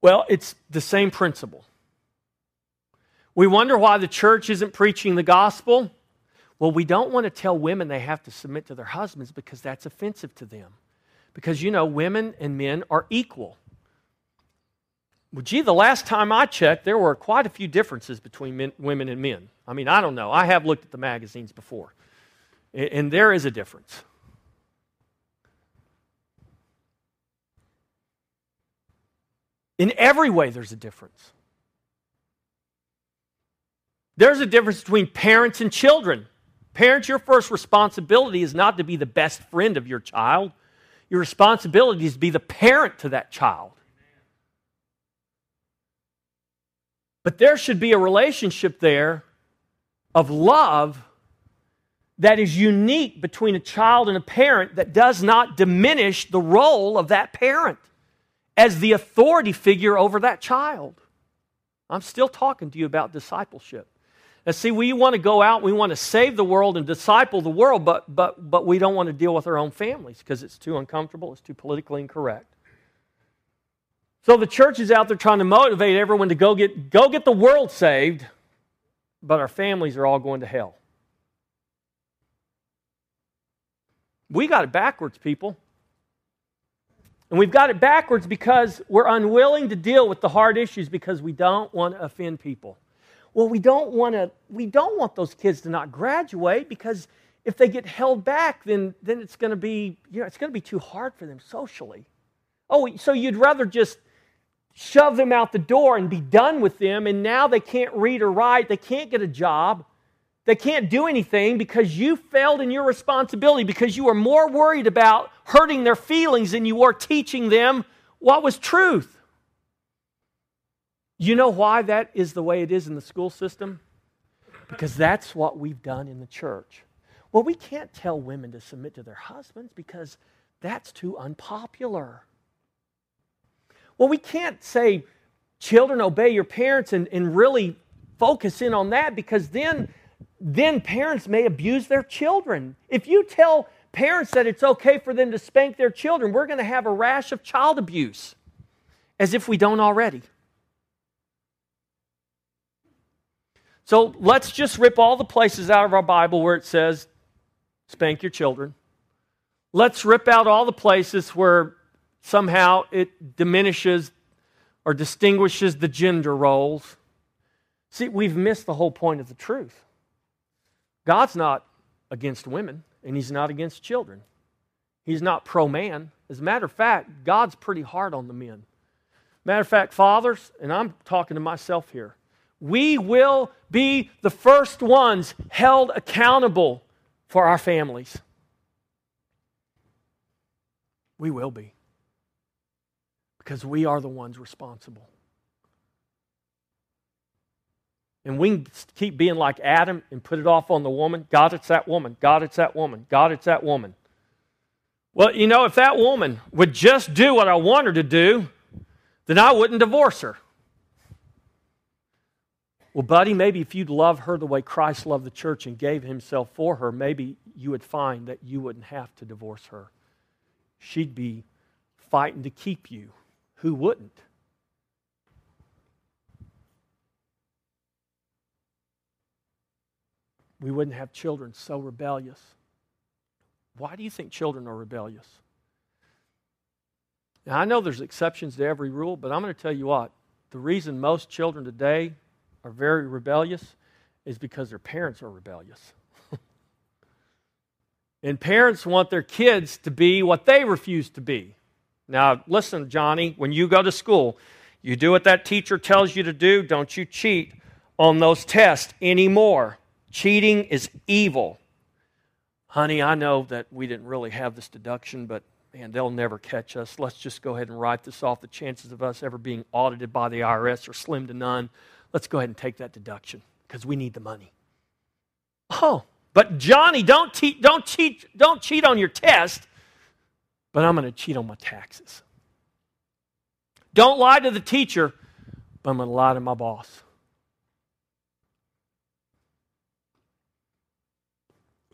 Well, it's the same principle. We wonder why the church isn't preaching the gospel. Well, we don't want to tell women they have to submit to their husbands because that's offensive to them. Because, you know, women and men are equal. Well, gee, the last time I checked, there were quite a few differences between men, women and men. I mean, I don't know. I have looked at the magazines before, and, and there is a difference. In every way, there's a difference. There's a difference between parents and children. Parents, your first responsibility is not to be the best friend of your child. Your responsibility is to be the parent to that child. But there should be a relationship there of love that is unique between a child and a parent that does not diminish the role of that parent as the authority figure over that child. I'm still talking to you about discipleship. Now, see, we want to go out, we want to save the world and disciple the world, but, but, but we don't want to deal with our own families because it's too uncomfortable, it's too politically incorrect. So the church is out there trying to motivate everyone to go get, go get the world saved, but our families are all going to hell. We got it backwards, people. And we've got it backwards because we're unwilling to deal with the hard issues because we don't want to offend people. Well, we don't want to we don't want those kids to not graduate because if they get held back, then then it's going to be, you know, it's going to be too hard for them socially. Oh, so you'd rather just shove them out the door and be done with them and now they can't read or write, they can't get a job. They can't do anything because you failed in your responsibility, because you were more worried about hurting their feelings than you were teaching them what was truth. You know why that is the way it is in the school system? Because that's what we've done in the church. Well, we can't tell women to submit to their husbands because that's too unpopular. Well, we can't say, children, obey your parents and, and really focus in on that because then then parents may abuse their children. If you tell parents that it's okay for them to spank their children, we're going to have a rash of child abuse, as if we don't already. So let's just rip all the places out of our Bible where it says, spank your children. Let's rip out all the places where somehow it diminishes or distinguishes the gender roles. See, we've missed the whole point of the truth. God's not against women, and He's not against children. He's not pro man. As a matter of fact, God's pretty hard on the men. Matter of fact, fathers, and I'm talking to myself here, we will be the first ones held accountable for our families. We will be. Because we are the ones responsible. And we keep being like Adam and put it off on the woman. God, it's that woman. God, it's that woman. God, it's that woman. Well, you know, if that woman would just do what I want her to do, then I wouldn't divorce her. Well, buddy, maybe if you'd love her the way Christ loved the church and gave himself for her, maybe you would find that you wouldn't have to divorce her. She'd be fighting to keep you. Who wouldn't? we wouldn't have children so rebellious. Why do you think children are rebellious? Now, I know there's exceptions to every rule, but I'm going to tell you what the reason most children today are very rebellious is because their parents are rebellious. and parents want their kids to be what they refuse to be. Now, listen, Johnny, when you go to school, you do what that teacher tells you to do. Don't you cheat on those tests anymore. Cheating is evil. Honey, I know that we didn't really have this deduction, but man, they'll never catch us. Let's just go ahead and write this off. The chances of us ever being audited by the IRS are slim to none. Let's go ahead and take that deduction because we need the money. Oh, but Johnny, don't, te- don't, cheat, don't cheat on your test, but I'm going to cheat on my taxes. Don't lie to the teacher, but I'm going to lie to my boss.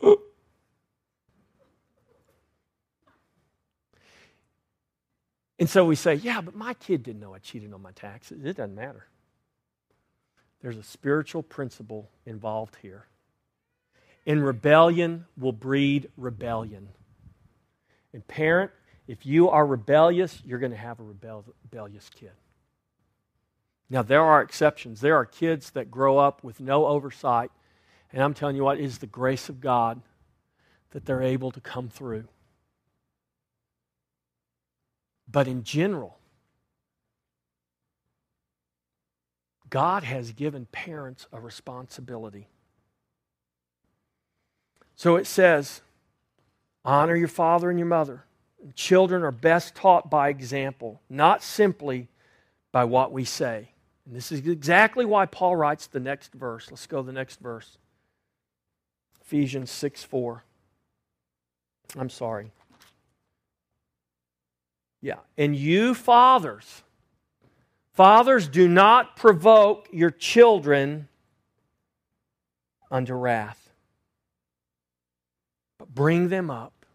And so we say, yeah, but my kid didn't know I cheated on my taxes. It doesn't matter. There's a spiritual principle involved here. And rebellion will breed rebellion. And parent, if you are rebellious, you're going to have a rebel- rebellious kid. Now, there are exceptions. There are kids that grow up with no oversight. And I'm telling you what, it is the grace of God that they're able to come through. But in general, God has given parents a responsibility. So it says, honor your father and your mother. Children are best taught by example, not simply by what we say. And this is exactly why Paul writes the next verse. Let's go to the next verse. Ephesians 6 4. I'm sorry. Yeah. And you fathers, fathers, do not provoke your children unto wrath, but bring them up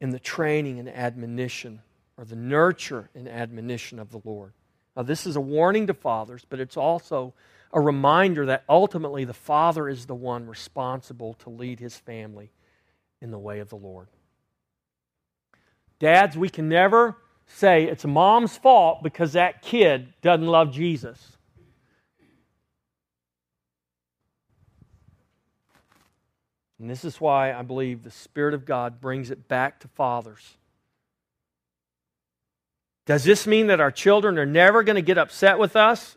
in the training and admonition, or the nurture and admonition of the Lord. Now, this is a warning to fathers, but it's also a reminder that ultimately the father is the one responsible to lead his family in the way of the Lord. Dads, we can never say it's mom's fault because that kid doesn't love Jesus. And this is why I believe the Spirit of God brings it back to fathers. Does this mean that our children are never going to get upset with us?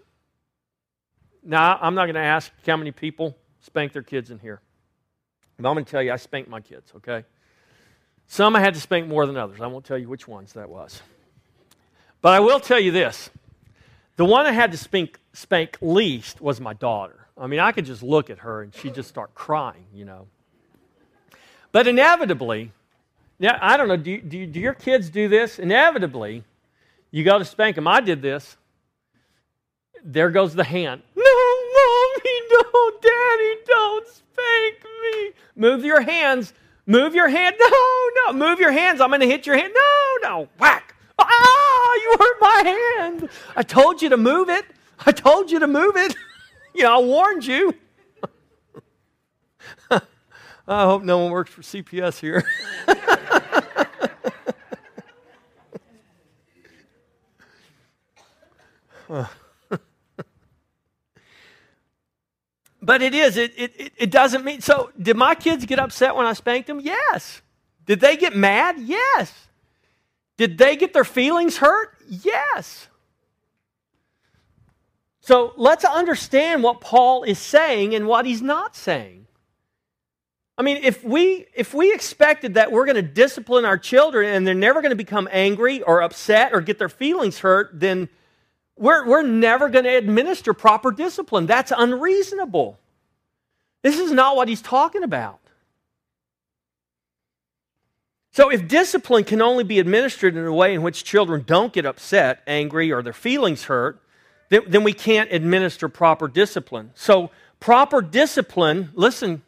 No, I'm not going to ask how many people spank their kids in here. But I'm going to tell you, I spanked my kids, okay? Some I had to spank more than others. I won't tell you which ones that was. But I will tell you this the one I had to spank, spank least was my daughter. I mean, I could just look at her and she'd just start crying, you know. But inevitably, yeah, I don't know, do, do, do your kids do this? Inevitably, you go to spank them. I did this. There goes the hand. No, mommy, don't, daddy, don't spank me. Move your hands Move your hand. No, no. Move your hands. I'm going to hit your hand. No, no. Whack. Ah, you hurt my hand. I told you to move it. I told you to move it. you know, I warned you. I hope no one works for CPS here. But it is. It, it, it doesn't mean. So, did my kids get upset when I spanked them? Yes. Did they get mad? Yes. Did they get their feelings hurt? Yes. So, let's understand what Paul is saying and what he's not saying. I mean, if we if we expected that we're going to discipline our children and they're never going to become angry or upset or get their feelings hurt, then we're, we're never going to administer proper discipline. That's unreasonable. This is not what he's talking about. So, if discipline can only be administered in a way in which children don't get upset, angry, or their feelings hurt, then, then we can't administer proper discipline. So, proper discipline, listen,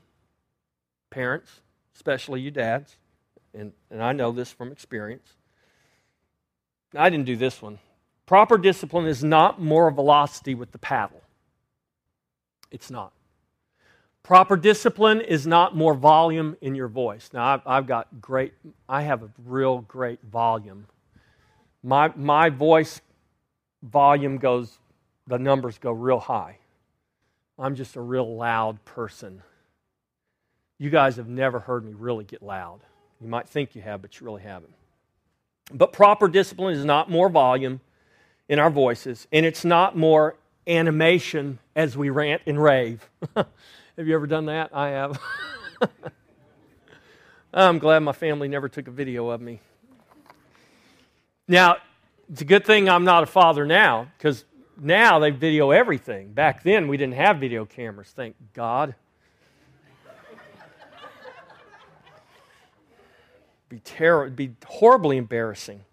parents, especially you dads, and, and I know this from experience. I didn't do this one. Proper discipline is not more velocity with the paddle. It's not. Proper discipline is not more volume in your voice. Now, I've, I've, got great, I have a real great volume. My, my voice volume goes, the numbers go real high. I'm just a real loud person. You guys have never heard me really get loud. You might think you have, but you really haven't. But proper discipline is not more volume, in our voices, and it's not more animation as we rant and rave. have you ever done that? I have. I'm glad my family never took a video of me. Now, it's a good thing I'm not a father now, because now they video everything. Back then, we didn't have video cameras, thank God. be terrible, it'd be horribly embarrassing.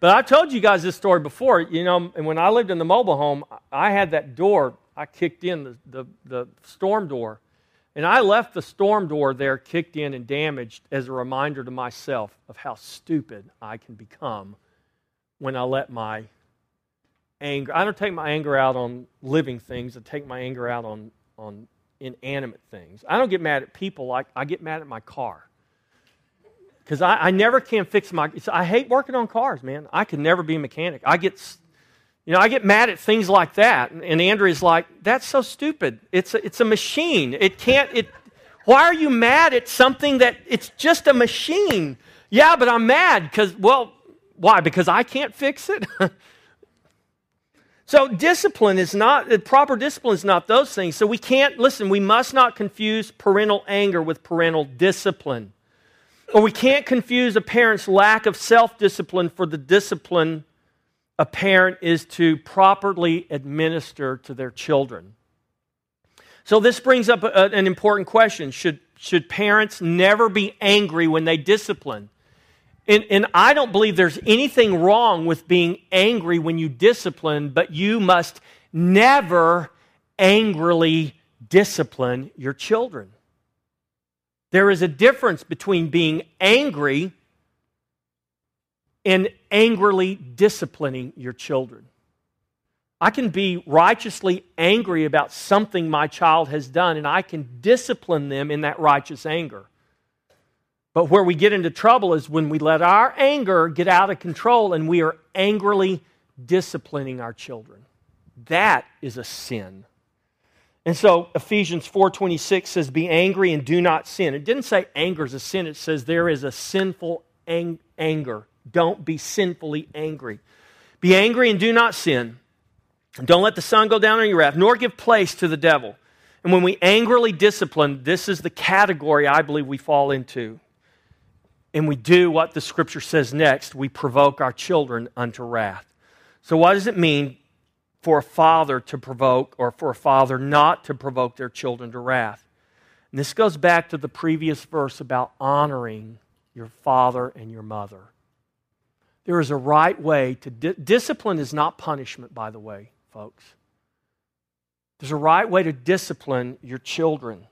But I've told you guys this story before. You know, and when I lived in the mobile home, I had that door. I kicked in the, the, the storm door. And I left the storm door there kicked in and damaged as a reminder to myself of how stupid I can become when I let my anger. I don't take my anger out on living things, I take my anger out on, on inanimate things. I don't get mad at people like I get mad at my car because I, I, never can fix my. I hate working on cars, man. I could never be a mechanic. I get, you know, I get mad at things like that. And Andrea's like, "That's so stupid. It's a, it's a machine. It can't. It. Why are you mad at something that it's just a machine? Yeah, but I'm mad because well, why? Because I can't fix it. So, discipline is not, proper discipline is not those things. So, we can't, listen, we must not confuse parental anger with parental discipline. Or we can't confuse a parent's lack of self discipline for the discipline a parent is to properly administer to their children. So, this brings up a, an important question should, should parents never be angry when they discipline? And, and, I don't believe there's anything wrong with being angry when you discipline, but you must never angrily discipline your children. There is a difference between being angry and angrily disciplining your children. I can be righteously angry about something my child has done, and I can discipline them in that righteous anger. But where we get into trouble is when we let our anger get out of control and we are angrily disciplining our children. That is a sin. And so Ephesians 4:26 says be angry and do not sin. It didn't say anger is a sin, it says there is a sinful ang- anger. Don't be sinfully angry. Be angry and do not sin. Don't let the sun go down on your wrath, nor give place to the devil. And when we angrily discipline, this is the category I believe we fall into and we do what the scripture says next, we provoke our children unto wrath. So, what does it mean for a father to provoke or for a father not to provoke their children to wrath? And this goes back to the previous verse about honoring your father and your mother. There is a right way to di- discipline is not punishment by the way, folks. There's a right way to discipline your children.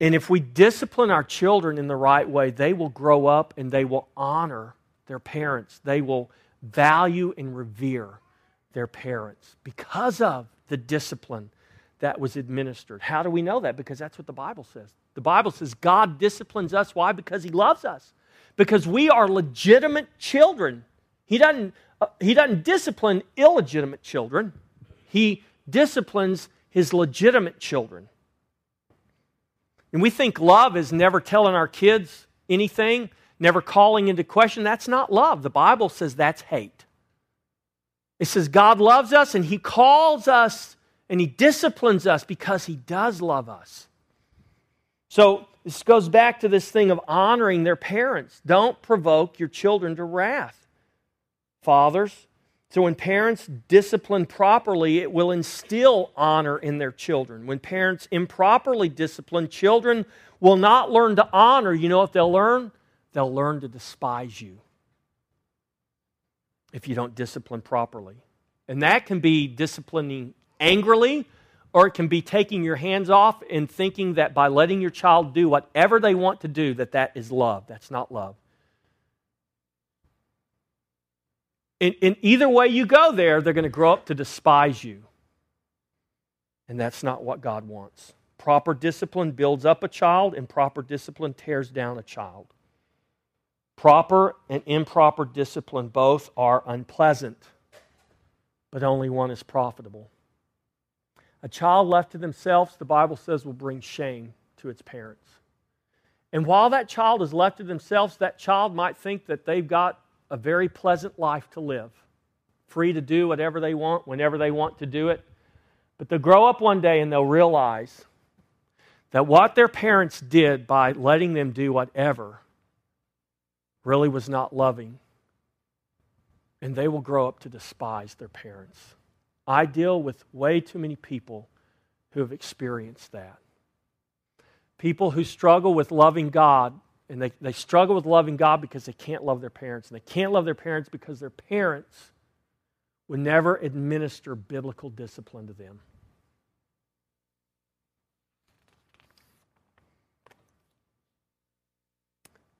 And if we discipline our children in the right way, they will grow up and they will honor their parents. They will value and revere their parents because of the discipline that was administered. How do we know that? Because that's what the Bible says. The Bible says God disciplines us. Why? Because He loves us. Because we are legitimate children. He doesn't, uh, he doesn't discipline illegitimate children, He disciplines His legitimate children. And we think love is never telling our kids anything, never calling into question. That's not love. The Bible says that's hate. It says God loves us and He calls us and He disciplines us because He does love us. So this goes back to this thing of honoring their parents. Don't provoke your children to wrath. Fathers, so, when parents discipline properly, it will instill honor in their children. When parents improperly discipline, children will not learn to honor. You know what they'll learn? They'll learn to despise you if you don't discipline properly. And that can be disciplining angrily, or it can be taking your hands off and thinking that by letting your child do whatever they want to do, that that is love. That's not love. in, in either way you go there, they're going to grow up to despise you. And that's not what God wants. Proper discipline builds up a child, and proper discipline tears down a child. Proper and improper discipline both are unpleasant, but only one is profitable. A child left to themselves, the Bible says, will bring shame to its parents. And while that child is left to themselves, that child might think that they've got a very pleasant life to live, free to do whatever they want whenever they want to do it. But they'll grow up one day and they'll realize that what their parents did by letting them do whatever really was not loving. And they will grow up to despise their parents. I deal with way too many people who have experienced that. People who struggle with loving God and they, they struggle with loving God because they can't love their parents. And they can't love their parents because their parents would never administer biblical discipline to them.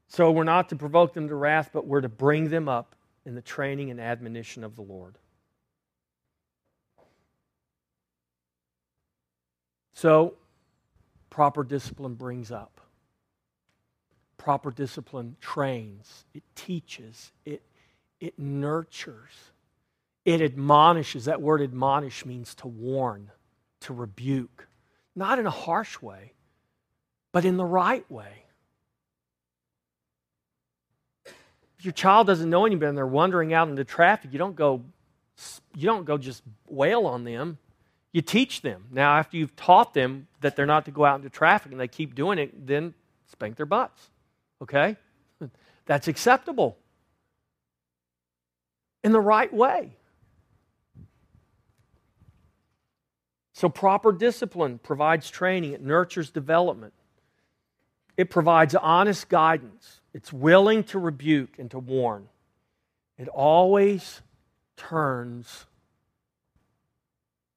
So we're not to provoke them to wrath, but we're to bring them up in the training and admonition of the Lord. So, proper discipline brings up proper discipline trains, it teaches, it, it nurtures, it admonishes. That word admonish means to warn, to rebuke, not in a harsh way, but in the right way. If your child doesn't know any better and they're wandering out into traffic, you don't go you don't go just wail on them. You teach them. Now, after you've taught them that they're not to go out into traffic and they keep doing it, then spank their butts. Okay? That's acceptable. In the right way. So, proper discipline provides training, it nurtures development, it provides honest guidance, it's willing to rebuke and to warn. It always turns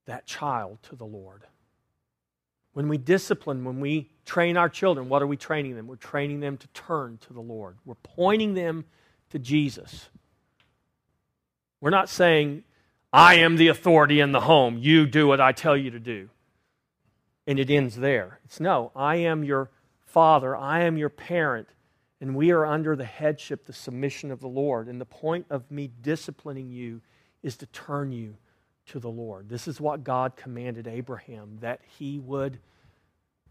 that child to the Lord. When we discipline, when we train our children, what are we training them? We're training them to turn to the Lord. We're pointing them to Jesus. We're not saying, I am the authority in the home. You do what I tell you to do. And it ends there. It's no, I am your father. I am your parent. And we are under the headship, the submission of the Lord. And the point of me disciplining you is to turn you to the Lord. This is what God commanded Abraham that he would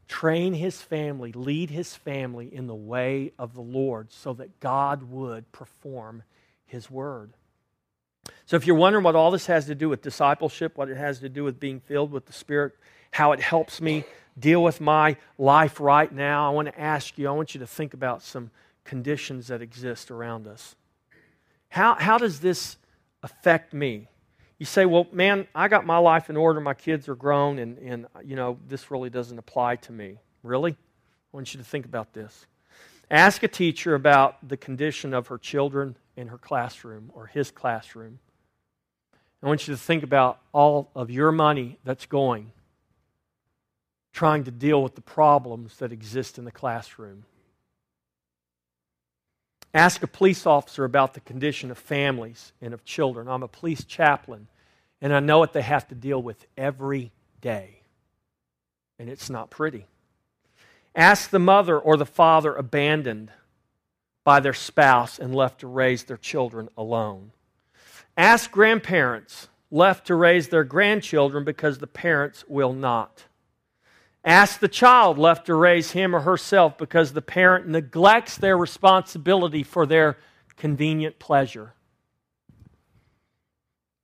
train his family, lead his family in the way of the Lord so that God would perform his word. So, if you're wondering what all this has to do with discipleship, what it has to do with being filled with the Spirit, how it helps me deal with my life right now, I want to ask you, I want you to think about some conditions that exist around us. How, how does this affect me? You say, well, man, I got my life in order, my kids are grown, and, and you know, this really doesn't apply to me. Really? I want you to think about this. Ask a teacher about the condition of her children in her classroom or his classroom. I want you to think about all of your money that's going trying to deal with the problems that exist in the classroom. Ask a police officer about the condition of families and of children. I'm a police chaplain, and I know what they have to deal with every day. And it's not pretty. Ask the mother or the father abandoned by their spouse and left to raise their children alone. Ask grandparents left to raise their grandchildren because the parents will not. Ask the child left to raise him or herself because the parent neglects their responsibility for their convenient pleasure.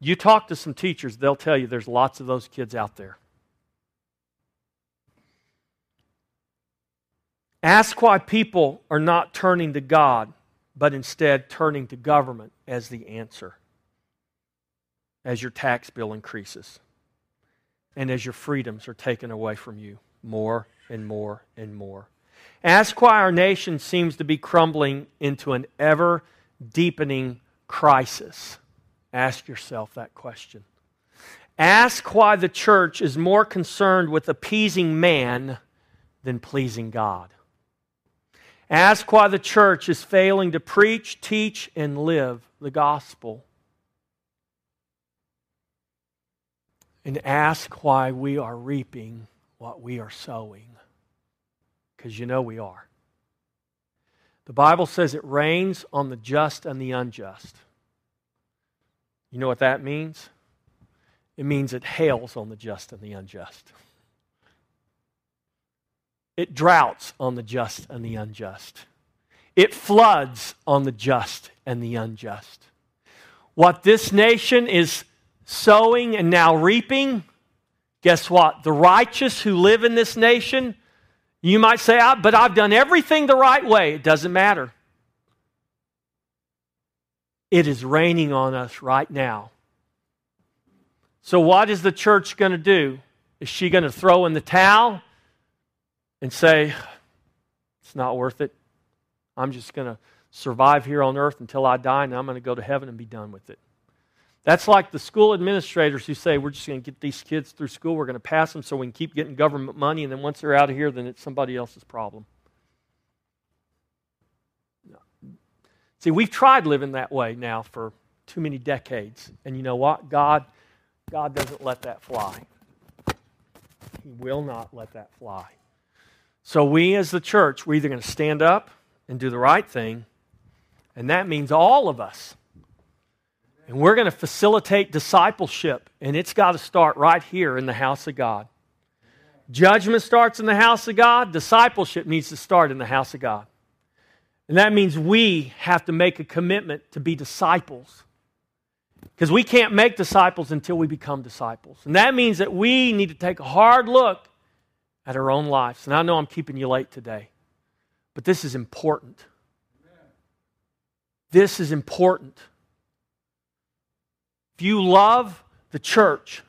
You talk to some teachers, they'll tell you there's lots of those kids out there. Ask why people are not turning to God, but instead turning to government as the answer as your tax bill increases and as your freedoms are taken away from you more and more and more. Ask why our nation seems to be crumbling into an ever deepening crisis. Ask yourself that question. Ask why the church is more concerned with appeasing man than pleasing God. Ask why the church is failing to preach, teach, and live the gospel. And ask why we are reaping what we are sowing. Because you know we are. The Bible says it rains on the just and the unjust. You know what that means? It means it hails on the just and the unjust. It droughts on the just and the unjust. It floods on the just and the unjust. What this nation is sowing and now reaping Guess what? The righteous who live in this nation, you might say, but I've done everything the right way. It doesn't matter. It is raining on us right now. So, what is the church going to do? Is she going to throw in the towel and say, it's not worth it? I'm just going to survive here on earth until I die and I'm going to go to heaven and be done with it. That's like the school administrators who say, we're just going to get these kids through school, we're going to pass them so we can keep getting government money, and then once they're out of here, then it's somebody else's problem. See, we've tried living that way now for too many decades. And you know what? God, God doesn't let that fly. He will not let that fly. So we as the church, we're either going to stand up and do the right thing, and that means all of us and we're going to facilitate discipleship, and it's got to start right here in the house of God. Judgment starts in the house of God, discipleship needs to start in the house of God. And that means we have to make a commitment to be disciples. Because we can't make disciples until we become disciples. And that means that we need to take a hard look at our own lives. And I know I'm keeping you late today, but this is important. This is important. If you love the church,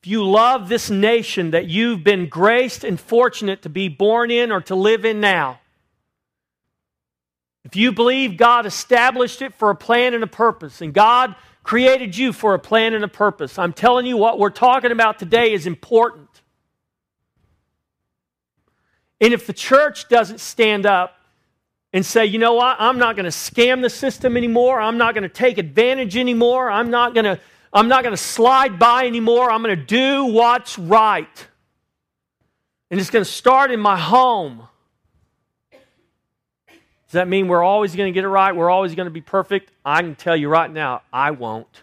if you love this nation that you've been graced and fortunate to be born in or to live in now, if you believe God established it for a plan and a purpose, and God created you for a plan and a purpose, I'm telling you what we're talking about today is important. And if the church doesn't stand up and say, you know what, I'm not going to scam the system anymore, I'm not going to take advantage anymore, I'm not going to. I'm not going to slide by anymore. I'm going to do what's right. And it's going to start in my home. Does that mean we're always going to get it right? We're always going to be perfect? I can tell you right now, I won't.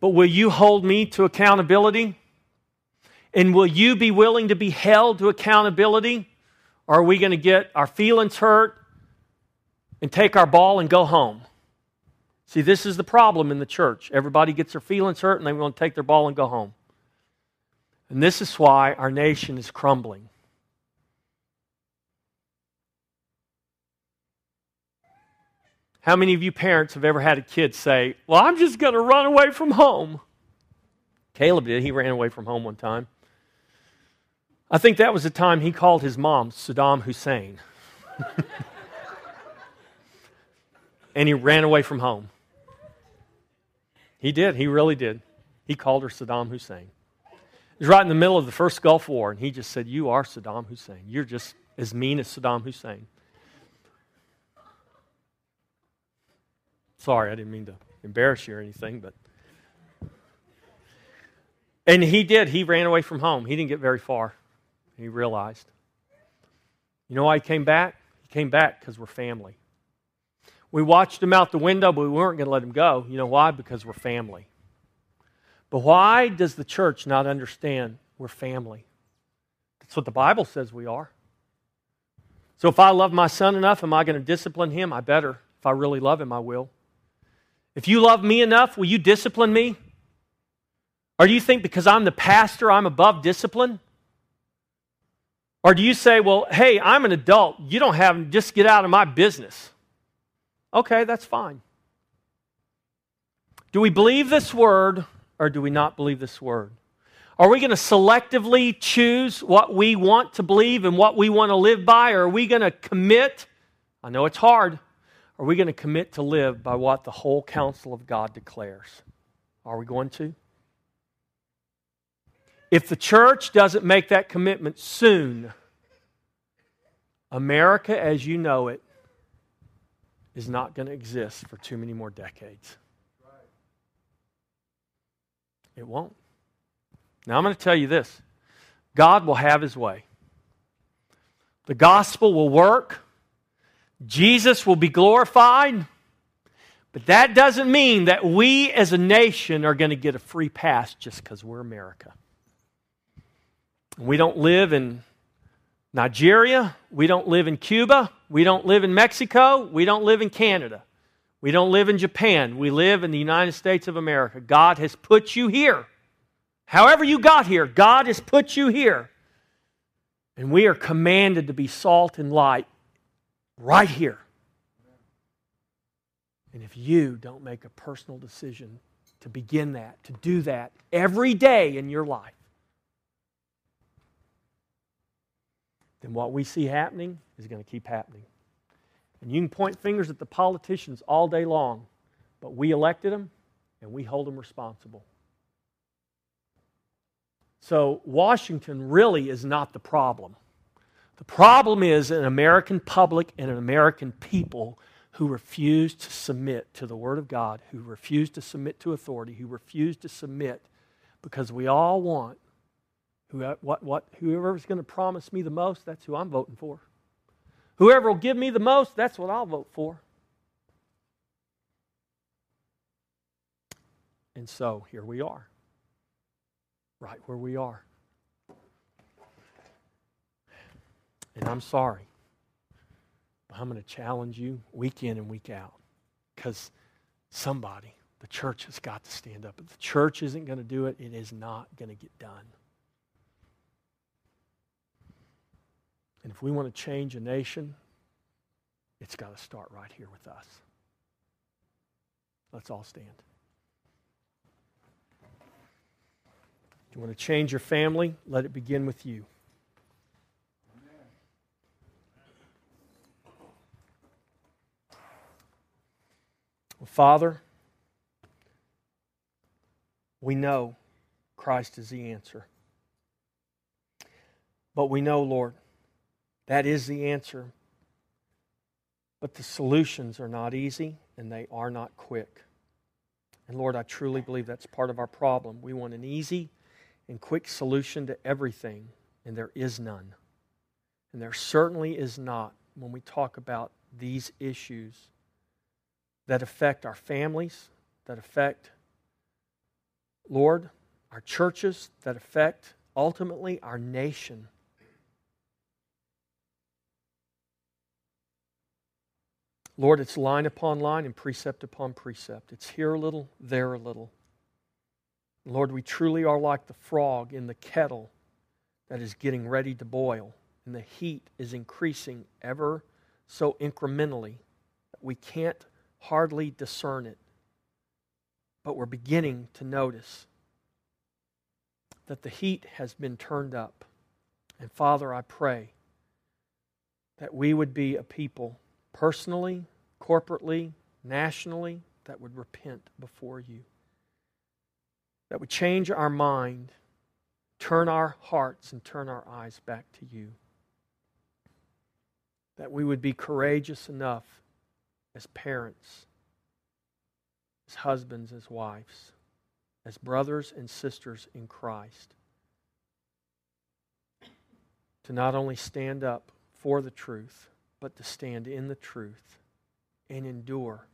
But will you hold me to accountability? And will you be willing to be held to accountability? Or are we going to get our feelings hurt and take our ball and go home? See, this is the problem in the church. Everybody gets their feelings hurt and they want to take their ball and go home. And this is why our nation is crumbling. How many of you parents have ever had a kid say, Well, I'm just going to run away from home? Caleb did. He ran away from home one time. I think that was the time he called his mom Saddam Hussein. and he ran away from home. He did. He really did. He called her Saddam Hussein. It was right in the middle of the first Gulf War, and he just said, You are Saddam Hussein. You're just as mean as Saddam Hussein. Sorry, I didn't mean to embarrass you or anything, but. And he did. He ran away from home. He didn't get very far. He realized. You know why he came back? He came back because we're family. We watched him out the window, but we weren't going to let him go. You know why? Because we're family. But why does the church not understand we're family? That's what the Bible says we are. So if I love my son enough, am I going to discipline him? I better. If I really love him, I will. If you love me enough, will you discipline me? Or do you think because I'm the pastor, I'm above discipline? Or do you say, well, hey, I'm an adult. You don't have, just get out of my business. Okay, that's fine. Do we believe this word or do we not believe this word? Are we going to selectively choose what we want to believe and what we want to live by? Or are we going to commit? I know it's hard. Are we going to commit to live by what the whole counsel of God declares? Are we going to? If the church doesn't make that commitment soon, America as you know it is not going to exist for too many more decades. It won't. Now, I'm going to tell you this God will have his way. The gospel will work. Jesus will be glorified. But that doesn't mean that we as a nation are going to get a free pass just because we're America. We don't live in Nigeria. We don't live in Cuba. We don't live in Mexico. We don't live in Canada. We don't live in Japan. We live in the United States of America. God has put you here. However, you got here, God has put you here. And we are commanded to be salt and light right here. And if you don't make a personal decision to begin that, to do that every day in your life, then what we see happening is going to keep happening. And you can point fingers at the politicians all day long, but we elected them and we hold them responsible. So, Washington really is not the problem. The problem is an American public and an American people who refuse to submit to the Word of God, who refuse to submit to authority, who refuse to submit because we all want who, uh, what, what, whoever's going to promise me the most, that's who I'm voting for. Whoever will give me the most, that's what I'll vote for. And so here we are, right where we are. And I'm sorry, but I'm going to challenge you week in and week out. Because somebody, the church has got to stand up. If the church isn't going to do it, it is not going to get done. And if we want to change a nation, it's got to start right here with us. Let's all stand. If you want to change your family, let it begin with you. Well, Father, we know Christ is the answer. But we know, Lord, that is the answer. But the solutions are not easy and they are not quick. And Lord, I truly believe that's part of our problem. We want an easy and quick solution to everything, and there is none. And there certainly is not when we talk about these issues that affect our families, that affect, Lord, our churches, that affect ultimately our nation. Lord, it's line upon line and precept upon precept. It's here a little, there a little. Lord, we truly are like the frog in the kettle that is getting ready to boil, and the heat is increasing ever so incrementally that we can't hardly discern it. But we're beginning to notice that the heat has been turned up. And Father, I pray that we would be a people personally, corporately, nationally, that would repent before you. That would change our mind, turn our hearts, and turn our eyes back to you. That we would be courageous enough as parents, as husbands, as wives, as brothers and sisters in Christ, to not only stand up for the truth, but to stand in the truth and endure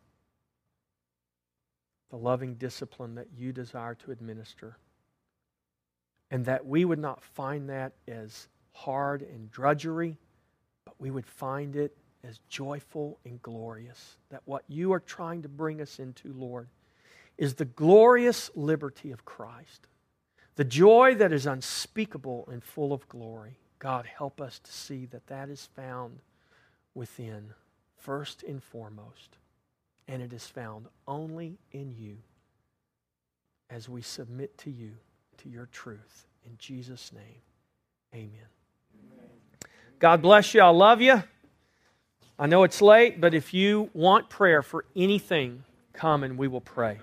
the loving discipline that you desire to administer. And that we would not find that as hard and drudgery, but we would find it as joyful and glorious. That what you are trying to bring us into, Lord, is the glorious liberty of Christ, the joy that is unspeakable and full of glory. God, help us to see that that is found within, first and foremost. And it is found only in you as we submit to you, to your truth. In Jesus' name, amen. God bless you. I love you. I know it's late, but if you want prayer for anything, come and we will pray.